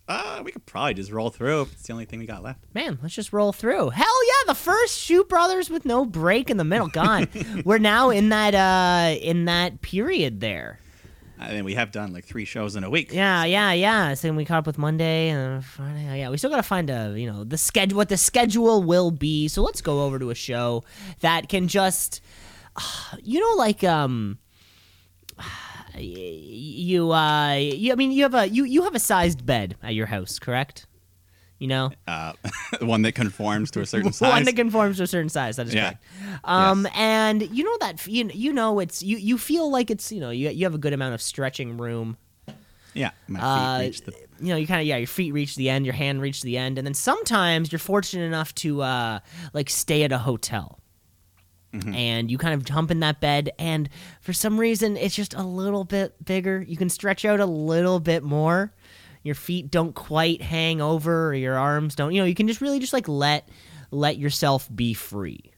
Uh, we could probably just roll through. It's the only thing we got left. Man, let's just roll through. Hell yeah, the first Shoot Brothers with no break in the middle. gone. we're now in that uh in that period there. I mean, we have done like three shows in a week. Yeah, yeah, yeah. So we caught up with Monday and Friday. Yeah, we still gotta find a you know the schedule what the schedule will be. So let's go over to a show that can just you know like um you uh you, I mean you have a you you have a sized bed at your house, correct? You know, Uh, the one that conforms to a certain size. The one that conforms to a certain size. That is Yeah. correct. Um, Yes. and you know that you you know it's you you feel like it's you know you you have a good amount of stretching room. yeah, my feet Uh, reach the. you know, you kind of yeah, your feet reach the end, your hand reach the end, and then sometimes you're fortunate enough to uh, like stay at a hotel. Mm-hmm. And you kind of jump in that bed, and for some reason, it's just a little bit bigger. You can stretch out a little bit more. Your feet don't quite hang over, or your arms don't. You know, you can just really just like let let yourself be free.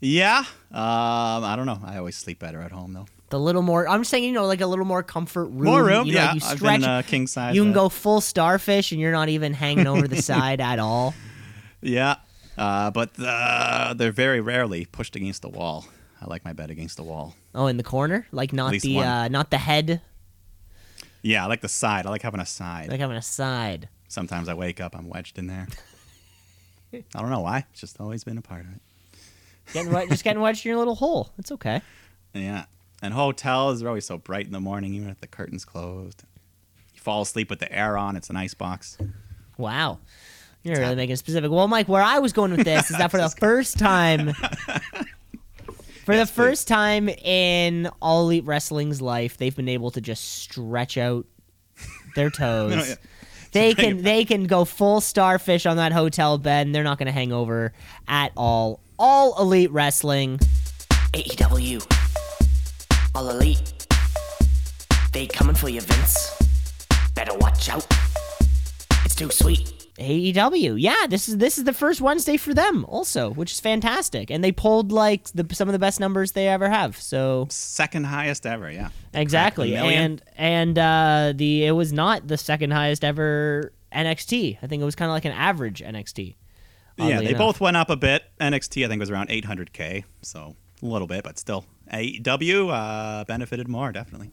Yeah, um, I don't know. I always sleep better at home though. The little more, I'm saying, you know, like a little more comfort room. More room, You know, yeah. you I've been uh, king size. you can uh, go full starfish, and you're not even hanging over the side at all. Yeah, uh, but uh, they're very rarely pushed against the wall. I like my bed against the wall. Oh, in the corner, like not the uh, not the head, Yeah, I like the side. I like having a side. like having a side. Sometimes I wake up, I'm wedged in there. I don't know why. It's just always been a part of it. Getting wet, just getting wedged in your little hole. It's okay. Yeah. And hotels are always so bright in the morning, even if the curtain's closed. You fall asleep with the air on. It's an ice box. Wow, you're really making it specific. Well, Mike, where I was going with this is that for the first time, for Yes, the first time in All Elite Wrestling's life, they've been able to just stretch out their toes. No, yeah. They Bring can they can go full starfish on that hotel bed, and they're not going to hang over at all. All Elite Wrestling. AEW. All elite. They coming for you, Vince. Better watch out. It's too sweet. AEW. Yeah, this is this is the first Wednesday for them also, which is fantastic. And they pulled like the, some of the best numbers they ever have. So Second highest ever, yeah. exactly. And and uh the it was not the second highest ever NXT. I think it was kind of like an average NXT. Yeah, they enough. both went up a bit. NXT, I think, was around 800K, so a little bit, but still. AEW uh, benefited more, definitely.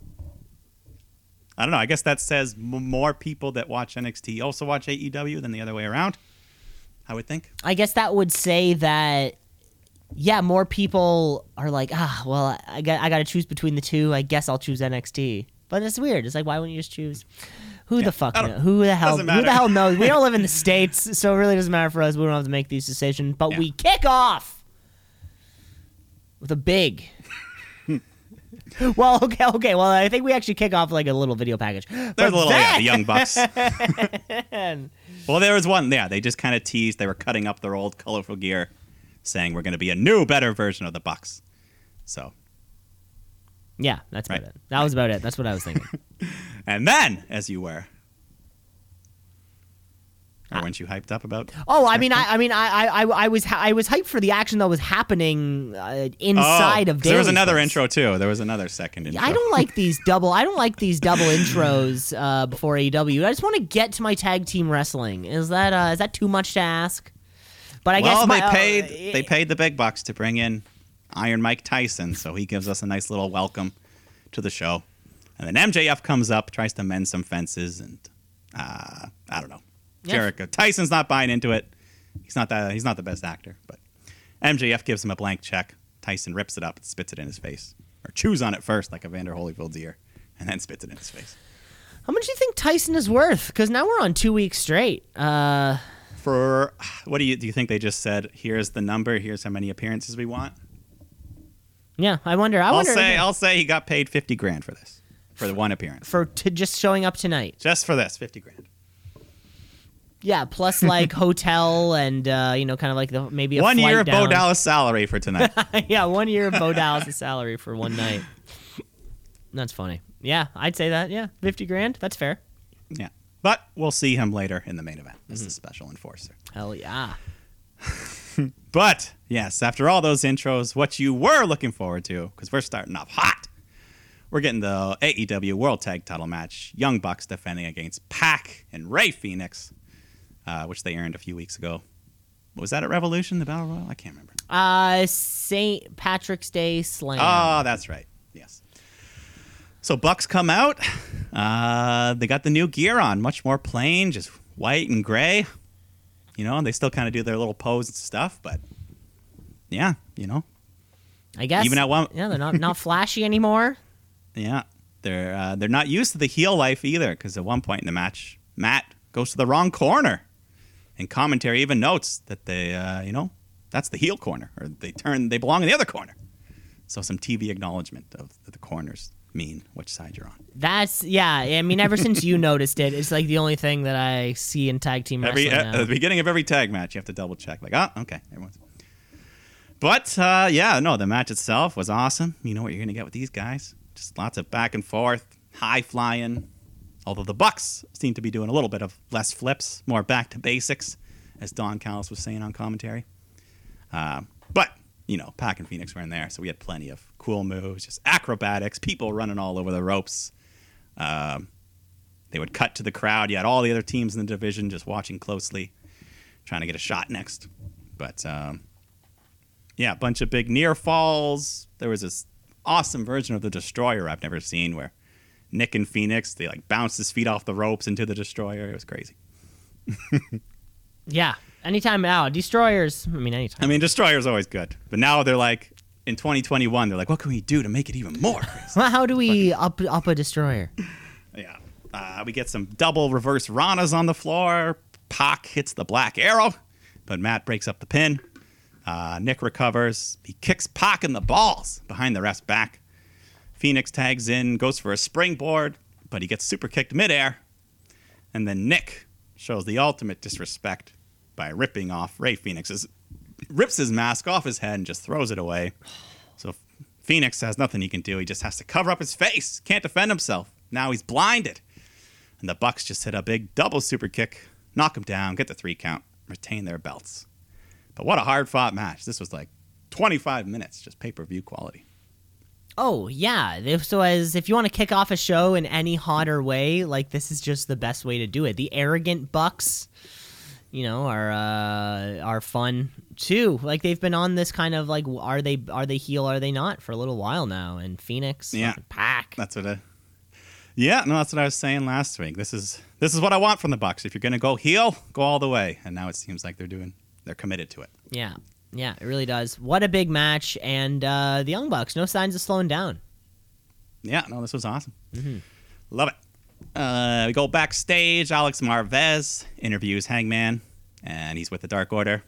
I don't know. I guess that says m- more people that watch NXT also watch AEW than the other way around. I would think. I guess that would say that yeah, more people are like, ah, well, I got I got to choose between the two. I guess I'll choose NXT. But it's weird. It's like, why wouldn't you just choose? Who the fuck? Don't- Who the hell? Who the hell knows? We don't live in the states, so it really doesn't matter for us. We don't have to make these decisions. But Yeah. we kick off with a big. well, okay, okay. Well, I think we actually kick off like a little video package. There's But a little, yeah, the Young Bucks. well, there was one, yeah, they just kind of teased. They were cutting up their old colorful gear, saying we're going to be a new, better version of the Bucks. So, Yeah, that's about it. That was about it. That's what I was thinking. and then, as you were. Or weren't you hyped up about? Oh, I mean, I, I mean, I, I, I was, I was hyped for the action that was happening uh, inside Oh, of. there was another place. intro too. There was another second intro. I don't like these double. I don't like these double intros uh, before AEW. I just want to get to my tag team wrestling. Is that uh, is that too much to ask? But I well, guess my, they uh, paid they paid the big bucks to bring in Iron Mike Tyson, so he gives us a nice little welcome to the show. And then MJF comes up, tries to mend some fences, and uh, I don't know. Yeah. Jericho Tyson's not buying into it. He's not that. He's not the best actor, but MJF gives him a blank check. Tyson rips it up and spits it in his face, or chews on it first, like a Evander Holyfield's ear, and then spits it in his face. How much do you think Tyson is worth? Because now we're on two weeks straight. Uh, For what do you do? You think they just said, "Here's the number. Here's how many appearances we want"? yeah, I wonder. I I'll wonder say I'll say he got paid fifty grand for this, for the one appearance, for to just showing up tonight. just for this, fifty grand. Yeah, plus like hotel and uh, you know, kind of like the maybe a One year of Bo. Dallas salary for tonight. yeah, one year of Bo Dallas' salary for one night. That's funny. Yeah, I'd say that. Yeah, fifty grand. That's fair. yeah, but we'll see him later in the main event as Mm-hmm. the special enforcer. Hell yeah. But yes, after all those intros, what you were looking forward to, because we're starting off hot. We're getting the AEW World Tag Title match. Young Bucks defending against Pac and Rey Fenix, uh, which they earned a few weeks ago. Was that at Revolution, the Battle Royal? I can't remember. Uh, St. Patrick's Day Slam. Oh, that's right. Yes. So Bucks come out. Uh, they got the new gear on, much more plain, just white and gray. You know, and they still kind of do their little pose and stuff, but yeah, you know, I guess. even at one- Yeah, they're not not flashy anymore. Yeah, they're uh, they're not used to the heel life either. Because at one point in the match, Matt goes to the wrong corner, and commentary even notes that they, uh, you know, that's the heel corner, or they turn, they belong in the other corner. So some TV acknowledgement of the corners mean which side you're on. That's yeah. I mean, ever since you noticed it, it's like the only thing that I see in tag team Every wrestling at now. the beginning of every tag match, you have to double check. Like, oh, okay, everyone's. But uh, yeah, no, the match itself was awesome. You know what you're gonna get with these guys? Just lots of back and forth, high flying. Although the Bucks seem to be doing a little bit of less flips, more back to basics, as Don Callis was saying on commentary. Uh, but you know, Pac and Fenix were in there, so we had plenty of cool moves, just acrobatics, people running all over the ropes. Um, they would cut to the crowd. You had all the other teams in the division just watching closely, trying to get a shot next. But um, yeah, a bunch of big near falls. There was this awesome version of the Destroyer I've never seen where Nick and Fenix they like bounced his feet off the ropes into the Destroyer. It was crazy. yeah. Anytime now, destroyers. I mean, anytime. I mean, Destroyer's always good, but now they're like in 2021. They're like, what can we do to make it even more? Well, how do we up up a destroyer? Yeah. Uh, we get some double reverse Ranas on the floor. Pac hits the black arrow, but Matt breaks up the pin. Uh, Nick recovers. He kicks Pac in the balls behind the ref's back. Fenix tags in, goes for a springboard, but he gets super kicked midair. And then Nick shows the ultimate disrespect by ripping off Rey Fenix's, rips his mask off his head and just throws it away. So Fenix has nothing he can do. He just has to cover up his face. Can't defend himself. Now he's blinded. And the Bucks just hit a big double super kick, knock him down, get the three count, retain their belts. But what a hard fought match. This was like 25 minutes, just pay per view quality. Oh yeah. If- So as if you want to kick off a show in any hotter way, like this is just the best way to do it. The arrogant bucks, you know, are uh, are fun too. Like they've been on this kind of like, are they are they heel? Are they not for a little while now? And Fenix, Yeah. Pac. That's what I. Yeah, no, that's what I was saying last week. This is this is what I want from the Bucks. If you're gonna go heel, go all the way. And now it seems like they're doing, they're committed to it. Yeah, yeah, it really does. What a big match, and uh, the Young Bucks, no signs of slowing down. Yeah, no, this was awesome. Love it. Uh, we go backstage. Alex Marvez interviews Hangman, and he's with the Dark Order,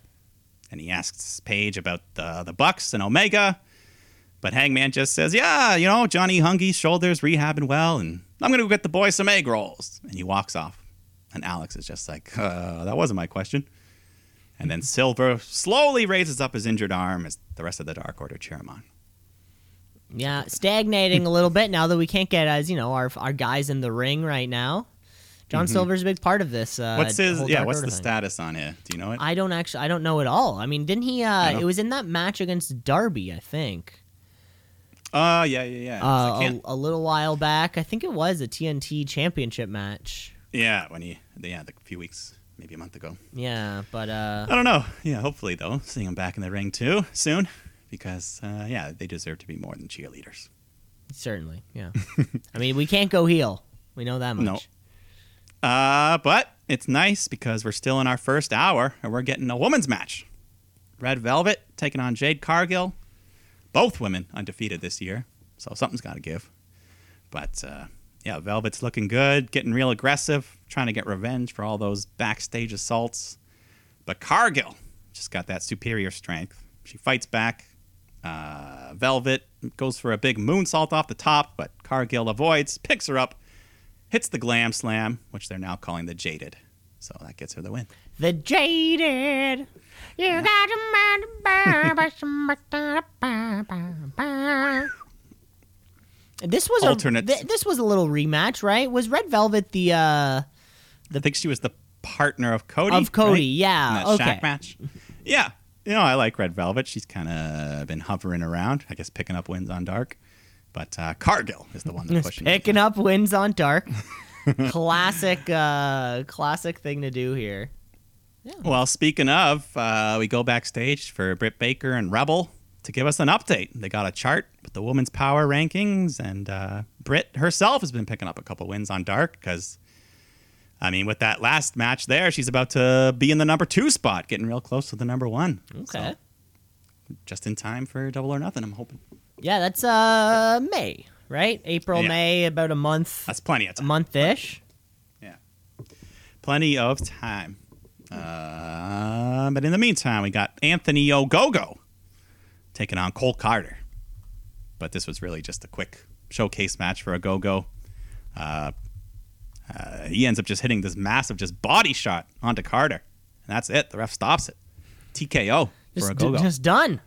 and he asks Page about the the Bucks and Omega, but Hangman just says, "Yeah, you know, Johnny Hungy's shoulders rehabbing well, and I'm gonna go get the boys some egg rolls," and he walks off, and Alex is just like, uh, "That wasn't my question." And then Silver slowly raises up his injured arm as the rest of the Dark Order cheer him on. Yeah, stagnating a little bit now that we can't get as you know our our guys in the ring right now. John Silver's a big part of this. Uh, Mm-hmm. What's his? Yeah, what's the thing. status on it? Do you know it? I don't actually. I don't know at all. I mean, didn't he? Uh, it was in that match against Darby, I think. Oh yeah, yeah, yeah. Uh, a, a little while back. I think it was a TNT Championship match. yeah, when he, yeah, a few weeks, maybe a month ago. Yeah, but uh, I don't know. Yeah, hopefully though, seeing them back in the ring too soon, because uh, yeah, they deserve to be more than cheerleaders. certainly, yeah. I mean, we can't go heel. We know that much. No. Uh, but it's nice because we're still in our first hour and we're getting a women's match. Red Velvet taking on Jade Cargill. Both women undefeated this year, so something's got to give. But uh, yeah, Velvet's looking good, getting real aggressive, trying to get revenge for all those backstage assaults. But Cargill just got that superior strength. She fights back. Uh, Velvet goes for a big moonsault off the top, but Cargill avoids, picks her up, hits the glam slam, which they're now calling the jaded. So that gets her the win. The jaded. You got a This was Alternate. a th- this was a little rematch, right? Was Red Velvet the uh I think she was the partner of Cody. Of Cody, right? yeah, okay. Shaq match. Yeah. You know, I like Red Velvet. She's kind of been hovering around, I guess picking up wins on Dark. But uh, Cargill is the one that's pushing. picking up wins on dark? classic uh classic thing to do here. Well, speaking of, uh, we go backstage for Britt Baker and Rebel to give us an update. They got a chart with the women's power rankings, and uh, Britt herself has been picking up a couple wins on Dark because, I mean, with that last match there, she's about to be in the number two spot, getting real close to the number one. Okay. So, just in time for Double or Nothing, I'm hoping. Yeah, that's uh May, right? April, Yeah. May, about a month That's plenty of time. a month ish. Yeah. Plenty of time. Uh, but in the meantime, we got Anthony Ogogo taking on Cole Karter. But this was really just a quick showcase match for Ogogo. Uh, uh, he ends up just hitting this massive just body shot onto Carter. And that's it. The ref stops it. TKO for Just, Ogogo. just done.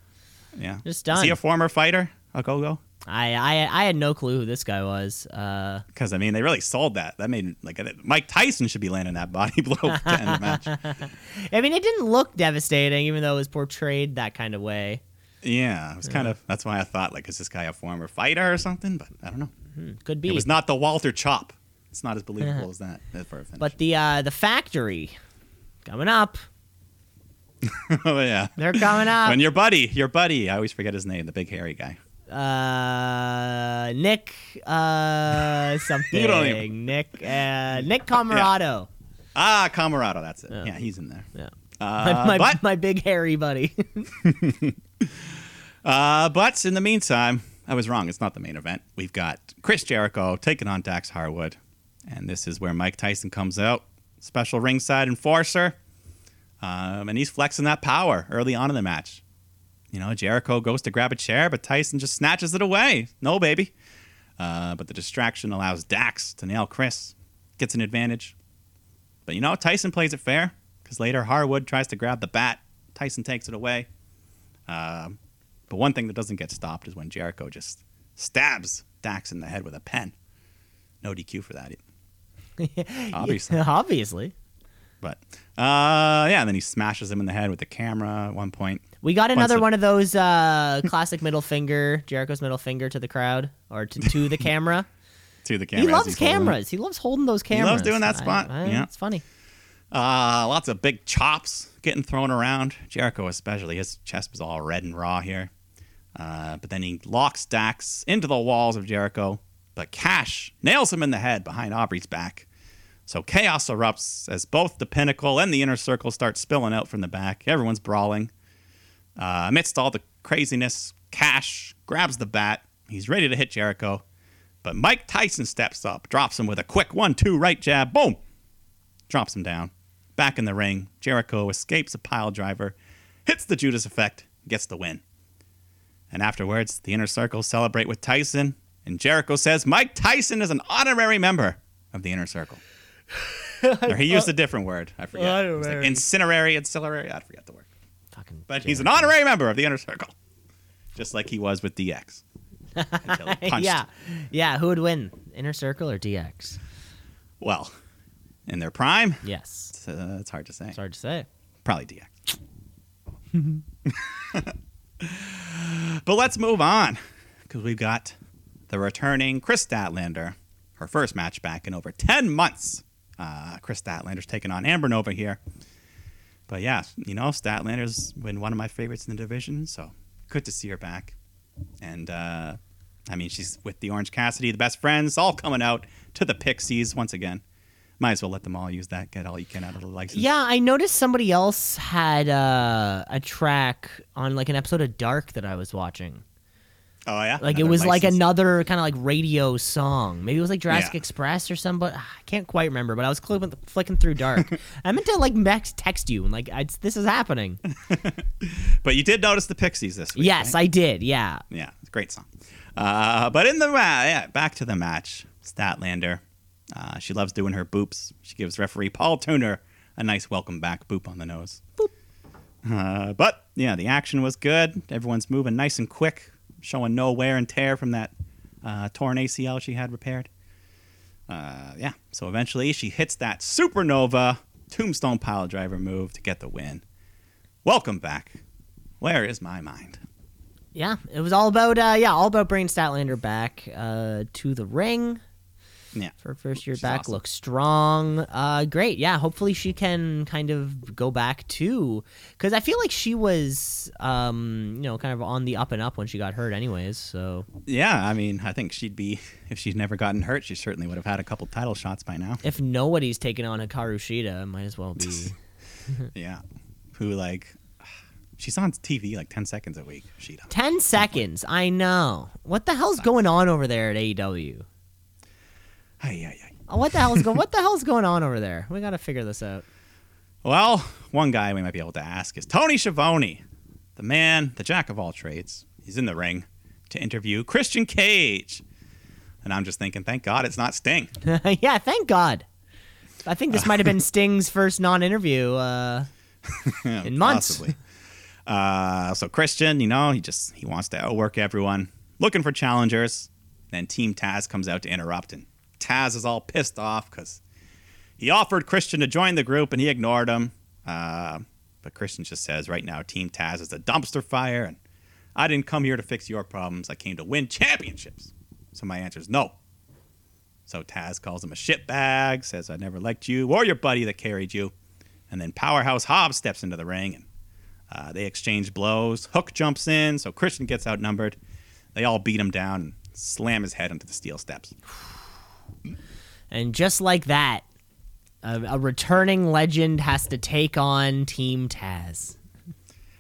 yeah. just done. Is he a former fighter, Ogogo? I, I I had no clue who this guy was. Uh, Because I mean, they really sold that. That made like Mike Tyson should be landing that body blow to end the match. I mean, it didn't look devastating, even though it was portrayed that kind of way. Yeah, it was kind of. That's why I thought like, is this guy a former fighter or something? But I don't know. Could be. It was not the Walter Chop. It's not as believable as that for a finish. but the uh, the factory coming up. oh yeah, They're coming up. And your buddy, your buddy, I always forget his name, the big hairy guy. uh, Nick uh, something. You don't even- Nick uh, Nick Comoroto. Ah, Comoroto, that's it. Yeah. Yeah, he's in there. Yeah. Uh, my, but my big hairy buddy. Uh, but in the meantime, I was wrong. It's not the main event. We've got Chris Jericho taking on Dax Harwood, and this is where Mike Tyson comes out, special ringside enforcer, um, and he's flexing that power early on in the match. You know, Jericho goes to grab a chair, but Tyson just snatches it away. No, baby. Uh, but the distraction allows Dax to nail Chris, gets an advantage. But you know, Tyson plays it fair because later Harwood tries to grab the bat. Tyson takes it away. Um, but one thing that doesn't get stopped is when Jericho just stabs Dax in the head with a pen. No DQ for that. Obviously. Obviously. But uh, yeah, and then he smashes him in the head with the camera at one point. We got another one of those uh, classic middle finger, Jericho's middle finger to the crowd or to, to the camera. To the camera. he loves cameras. He loves holding those cameras. He loves doing that I- spot. I- Yeah. It's funny. Uh, lots of big chops getting thrown around. Jericho, especially, his chest was all red and raw here. Uh, but then he locks Dax into the walls of Jericho. But Cash nails him in the head behind Aubrey's back. So chaos erupts as both the pinnacle and the inner circle start spilling out from the back. Everyone's brawling. Uh, amidst all the craziness, Cash grabs the bat. He's ready to hit Jericho. But Mike Tyson steps up, drops him with a quick one two right jab. Boom! drops him down. Back in the ring, Jericho escapes a pile driver, hits the Judas effect, gets the win. And afterwards, the inner circle celebrate with Tyson, and Jericho says Mike Tyson is an honorary member of the inner circle. or he used a different word. I forget. It was like Honorary. incinerary, ancillary. I forget the word. Fucking But he's an honorary member of the inner circle, just like he was with DX. Until he punched. yeah, yeah. Who would win, Inner Circle or DX? Well, in their prime, Yes, it's, uh, it's hard to say. it's hard to say. Probably DX. but let's move on because we've got the returning Kris Statlander, her first match back in over 10 months. Uh, Kris Statlander's taking on Amber Nova here. But yeah, you know, Statlander's been one of my favorites in the division, so good to see her back. And uh, I mean, she's with the Orange Cassidy, the best friends, all coming out to the Pixies once again. Might as well let them all use that. Get all you can out of the license. Yeah, I noticed somebody else had uh, a track on like an episode of Dark that I was watching. Oh yeah. Like it Another was like another kind of like radio song. Maybe it was like Jurassic Yeah. Express or something. I can't quite remember, but I was clicking, flicking through Dark. I meant to like mex- text you and like I, this is happening. But you did notice the Pixies this week. yes, right? I did. Yeah. Yeah, it's a great song. Uh, but in the ma- yeah, back to the match. Statlander. Uh, she loves doing her boops. She gives referee Paul Turner a nice welcome back boop on the nose. Boop. Uh, but yeah, the action was good. Everyone's moving nice and quick, showing no wear and tear from that uh, torn ACL she had repaired. Uh, yeah, so eventually she hits that supernova tombstone pile driver move to get the win. Welcome back. Where is my mind? Yeah, it was all about uh, yeah, all about bringing Statlander back uh, to the ring. Yeah. For her first year She's back, awesome. looks strong. Uh, great, yeah. Hopefully she can kind of go back too, because I feel like she was, um, you know, kind of on the up and up when she got hurt, anyways. So Yeah, I mean, I think she'd be if she'd never gotten hurt, she certainly would have had a couple title shots by now. if nobody's taken on Hikaru Shida, it might as well be. Yeah, who like she's on TV like ten seconds a week. She does. Ten seconds. I know. What the hell's going on over there at AEW? Ay, ay, ay. Oh, what the hell's go? What the hell's going on over there? We got to figure this out. Well, one guy we might be able to ask is Tony Schiavone, the man, the jack of all trades. He's in the ring to interview Christian Cage, and I'm just thinking, thank God it's not Sting. yeah, thank God. I think this might have been Sting's first non-interview. Uh, In months. Possibly. Uh, so Christian, you know, he just he wants to outwork everyone, looking for challengers. Then Team Taz comes out to interrupt, and Taz is all pissed off because he offered Christian to join the group and he ignored him. Uh, but Christian just says, right now, Team Taz is a dumpster fire, and I didn't come here to fix your problems. I came to win championships. So my answer is no. So Taz calls him a shitbag, says, I never liked you or your buddy that carried you. And then Powerhouse Hobbs steps into the ring and uh, they exchange blows. Hook jumps in, so Christian gets outnumbered. They all beat him down and slam his head into the steel steps. And just like that, a, a returning legend has to take on Team Taz.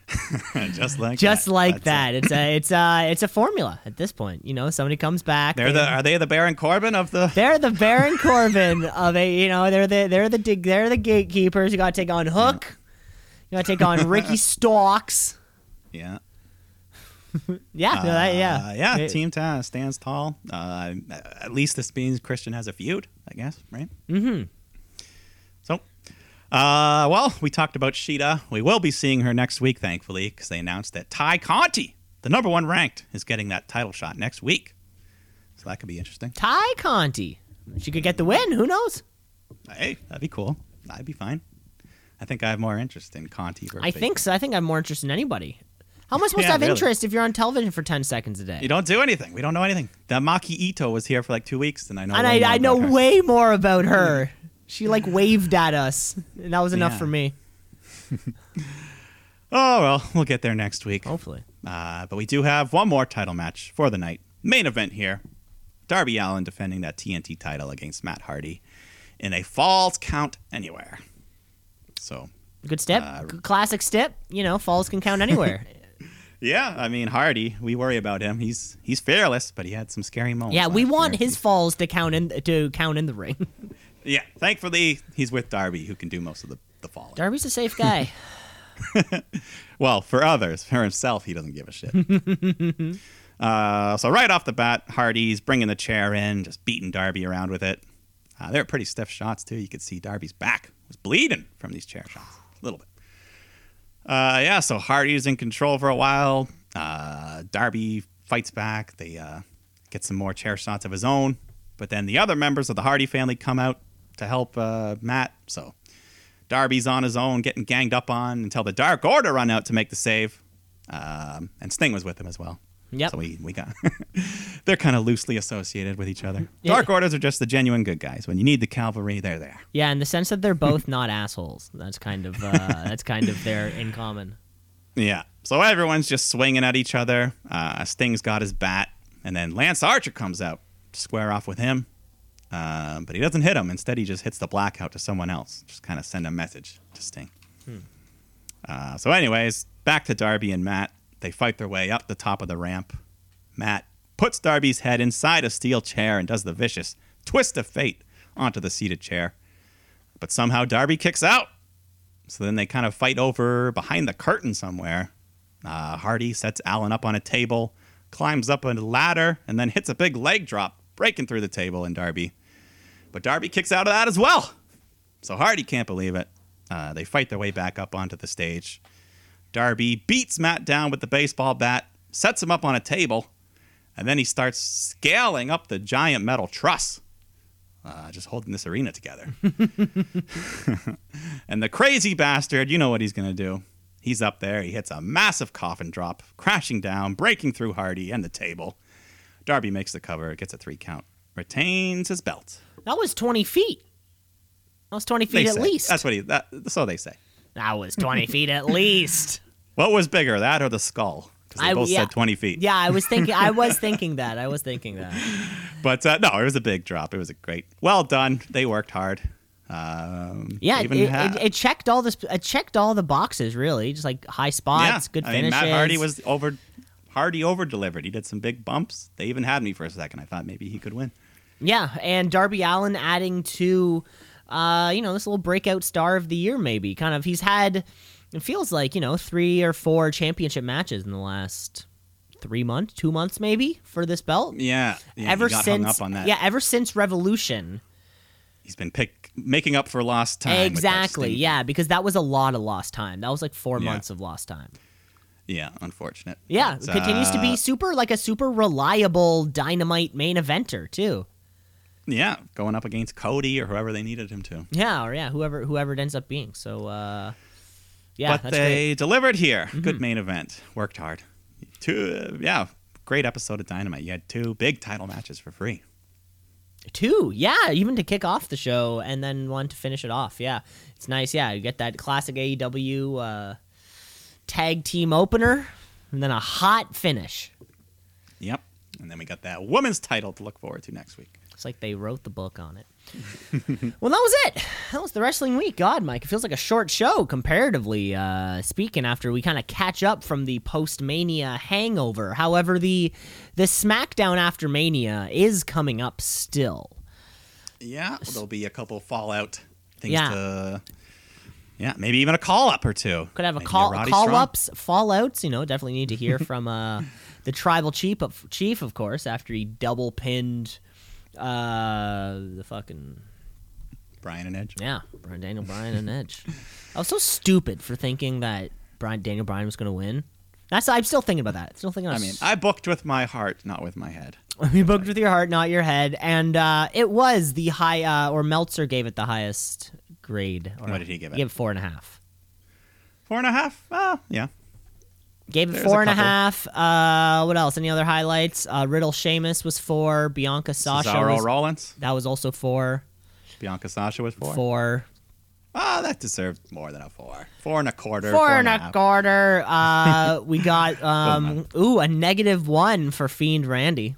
just like Just that. like That's that. it. It's a it's a it's a formula at this point. You know, somebody comes back. They're they- the are they the Baron Corbin of the They're the Baron Corbin of a you know they're the they're the they're the gatekeepers. You got to take on Hook. You got to take on Ricky Starks. yeah Yeah, that- yeah, Uh, yeah It- Team Taz stands tall. Uh, at least this means Christian has a feud, I guess, right? Mm-hmm. So, uh, well, we talked about Shida. We will be seeing her next week, thankfully, because they announced that Tay Conti, the number one ranked, is getting that title shot next week. So that could be interesting. Tay Conti. She could get the win. Who knows? Hey, that'd be cool. That'd be fine. I think I have more interest in Conti. I think so. I think I'm more interested in anybody. How am I supposed Yeah, to have really. interest if you're on television for 10 seconds a day? You don't do anything. We don't know anything. That Maki Ito was here for like two weeks, and I know. and I, I know her. way more about her. She like waved at us, and that was enough Yeah. for me. Oh well, we'll get there next week. Hopefully. Uh, but we do have one more title match for the night. Main event here. Darby Allin defending that TNT title against Matt Hardy in a falls count anywhere. So, Good step. Uh, Classic step. You know, falls can count anywhere. yeah, I mean Hardy, we worry about him. He's he's fearless, but he had some scary moments. yeah, we want year. his falls to count in to count in the ring. Yeah, thankfully he's with Darby, who can do most of the the falling. Darby's a safe guy. Well, for others, for himself, he doesn't give a shit. uh, so right off the bat, Hardy's bringing the chair in, just beating Darby around with it. Uh, they're pretty stiff shots too. You could see Darby's back was bleeding from these chair shots a little bit. Uh, yeah, so Hardy's in control for a while. Uh, Darby fights back. They uh, get some more chair shots of his own, but then the other members of the Hardy family come out to help uh, Matt. So Darby's on his own, getting ganged up on until the Dark Order run out to make the save. Um, and Sting was with him as well. Yep. So we, we got they're kind of loosely associated with each other. Yeah. Dark Orders are just the genuine good guys. When you need the cavalry, they're there. yeah, in the sense that they're both not assholes. That's kind of uh, that's kind of their in common. Yeah. So everyone's just swinging at each other. Uh, Sting's got his bat, and then Lance Archer comes out to square off with him. Um, but he doesn't hit him. Instead, he just hits the blackout to someone else. Just kind of send a message to Sting. Uh, so, anyways, back to Darby and Matt. They fight their way up the top of the ramp. Matt puts Darby's head inside a steel chair and does the vicious twist of fate onto the seated chair. But somehow Darby kicks out. So then they kind of fight over behind the curtain somewhere. Uh, Hardy sets Allin up on a table, climbs up a ladder, and then hits a big leg drop, breaking through the table and Darby. But Darby kicks out of that as well. So Hardy can't believe it. Uh, they fight their way back up onto the stage. Darby beats Matt down with the baseball bat, sets him up on a table, and then he starts scaling up the giant metal truss, uh, just holding this arena together. and the crazy bastard, you know what he's going to do. He's up there. He hits a massive coffin drop, crashing down, breaking through Hardy and the table. Darby makes the cover, gets a three count, retains his belt. That was 20 feet. That was 20 They feet at say. least. That's what he. That, so they say. that was 20 feet at least. What was bigger, that or the skull? Because they I- both yeah. said twenty feet. Yeah, I was thinking. I was thinking that. I was thinking that. But uh, no, it was a big drop. It was a great. Well done. They worked hard. Um, Yeah, it, it, it checked all this. It checked all the boxes really. Just like high spots, yeah. good I finishes. mean, Matt Hardy was over. Hardy over delivered. He did some big bumps. They even had me for a second. I thought maybe he could win. Yeah, and Darby Allin adding to, uh, you know, this little breakout star of the year, maybe. Kind of, he's had, it feels like, you know, three or four championship matches in the last three months, two months, maybe, for this belt. Yeah. yeah ever since, hung up on that. yeah, ever since Revolution. He's been pick making up for lost time. Exactly, yeah, because that was a lot of lost time. That was like four Yeah. months of lost time. Yeah. Unfortunate. Yeah, But, continues to uh, be super, like a super reliable dynamite main eventer, too. Yeah, going up against Cody or whoever they needed him to. Yeah, or yeah, whoever whoever it ends up being. So, uh, yeah, but that's great. Mm-hmm. they delivered here. Good main event. Worked hard. Two, uh, yeah, great episode of Dynamite. You had two big title matches for free. Two, yeah, even to kick off the show and then one to finish it off. Yeah, it's nice. Yeah, you get that classic AEW uh, tag team opener and then a hot finish. Yep. And then we got that women's title to look forward to next week. It's like they wrote the book on it. well, that was it. That was the wrestling week. God, Mike, it feels like a short show comparatively uh, speaking. After we kind of catch up from the post Mania hangover. However, the the SmackDown after Mania is coming up still. Yeah, there'll be a couple Fallout things Yeah. to. Yeah, maybe even a call up or two. Could have a Maybe call Roddy call Strong. ups, fallouts. You know, definitely need to hear from uh, the tribal chief, of, chief of course, after he double pinned uh, the fucking Bryan and Edge. yeah, Bryan Daniel Bryan and Edge. I was so stupid for thinking that Bryan Daniel Bryan was going to win. That's I'm still thinking about that. Still thinking. I mean, I booked with my heart, not with my head. you booked with your heart, not your head, and uh, it was the high. Uh, or Meltzer gave it the highest grade. Or What did he give it? He gave it four and a half. Four and a half? Oh, yeah. Gave it There's four a and a half. Uh, what else? Any other highlights? Uh, Riddle Sheamus was four. Bianca Sasha Cesaro was, Rollins. that was also four. Bianca Sasha was four. Four. Ah, that deserved more than a four. Four and a quarter. Four and a half. quarter. Uh, we got um, ooh a negative one for Fiend Randy,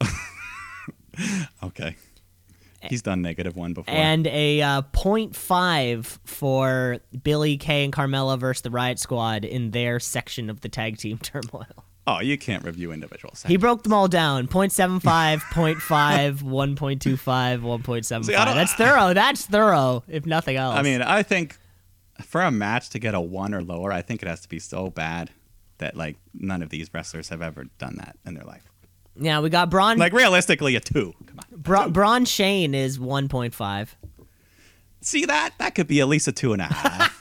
Okay. He's done negative one before. and a uh, 0.5 for Billie Kay and Carmella versus the Riot Squad in their section of the tag team turmoil. oh, you can't review individual He broke them all down 0.75, 0.5, 1.25, 1.75. See, That's thorough. That's thorough, if nothing else. I mean, I think for a match to get a one or lower, I think it has to be so bad that like none of these wrestlers have ever done that in their life. Yeah, we got Braun. Like realistically, a two. Come on. Bra- Braun Shane is 1.5. See that? That could be at least a two and a half.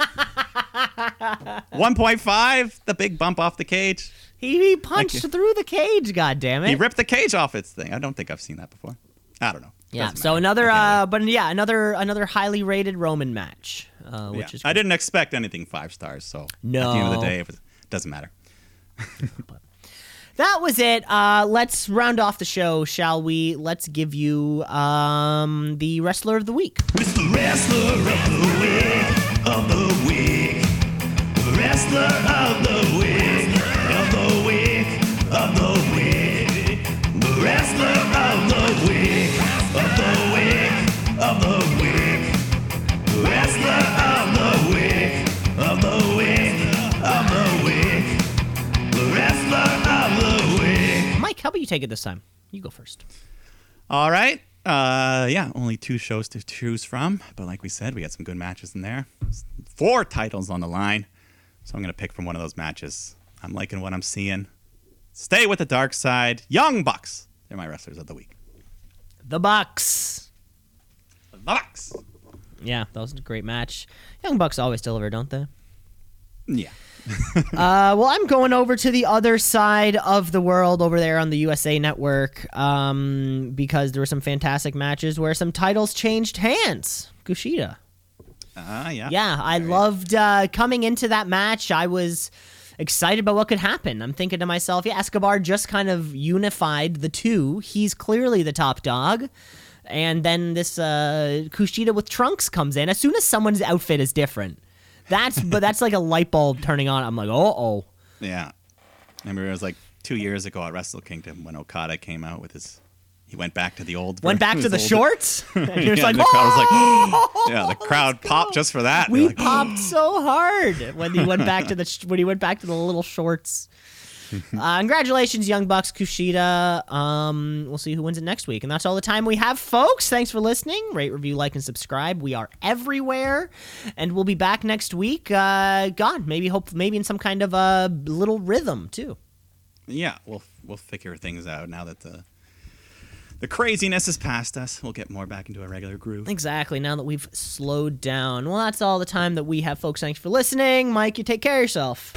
One point five, the big bump off the cage. He, he punched you. through the cage, God damn it. He ripped the cage off its thing. I don't think I've seen that before. I don't know. Yeah. So another, uh, but yeah, another another highly rated Roman match, uh, which yeah. is I didn't expect anything five stars, so no. at the end of the day, it doesn't matter that was it. Uh, let's round off the show, shall we? Let's give you um, the wrestler of the week. The wrestler of the week, of the week, wrestler of the week, of the week, of the week, the wrestler of the week, of the week, of the week, wrestler of the take it this time. You go first. All right. Uh, yeah, only two shows to choose from, but like we said, we had some good matches in there. Four titles on the line, so I'm gonna pick from one of those matches. I'm liking what I'm seeing. Stay with the dark side. Young Bucks. They're my wrestlers of the week. The Bucks. The Bucks. Yeah, that was a great match. Young Bucks always deliver, don't they? Yeah. Uh, well, I'm going over to the other side of the world over there on the USA Network um, because there were some fantastic matches where some titles changed hands. Kushida. Ah, yeah. Yeah, I loved uh, coming into that match. I was excited about what could happen. I'm thinking to myself, yeah, Escobar just kind of unified the two. He's clearly the top dog. And then this uh, Kushida with trunks comes in. As soon as someone's outfit is different, that's but that's like a light bulb turning on. I'm like, oh, oh. Yeah. I remember it was like two years ago at Wrestle Kingdom when Okada came out with his. He went back to the old. Went back to the old- shorts. And you're just Yeah, like, the crowd was like, "Oh, yeah, the crowd popped just for that. we like, popped so hard when he went back to the sh- when he went back to the little shorts. Uh, congratulations, Young Bucks Kushida. Um, we'll see who wins it next week, and that's all the time we have, folks. Thanks for listening. Rate, review, like, and subscribe. We are everywhere, and we'll be back next week. Uh, God, maybe hope maybe in some kind of a little rhythm too. yeah, we'll we'll figure things out now that the the craziness is past us. We'll get more back into a regular groove. Exactly. Now that we've slowed down. Well, that's all the time that we have, folks. Thanks for listening, Mike. You take care of yourself.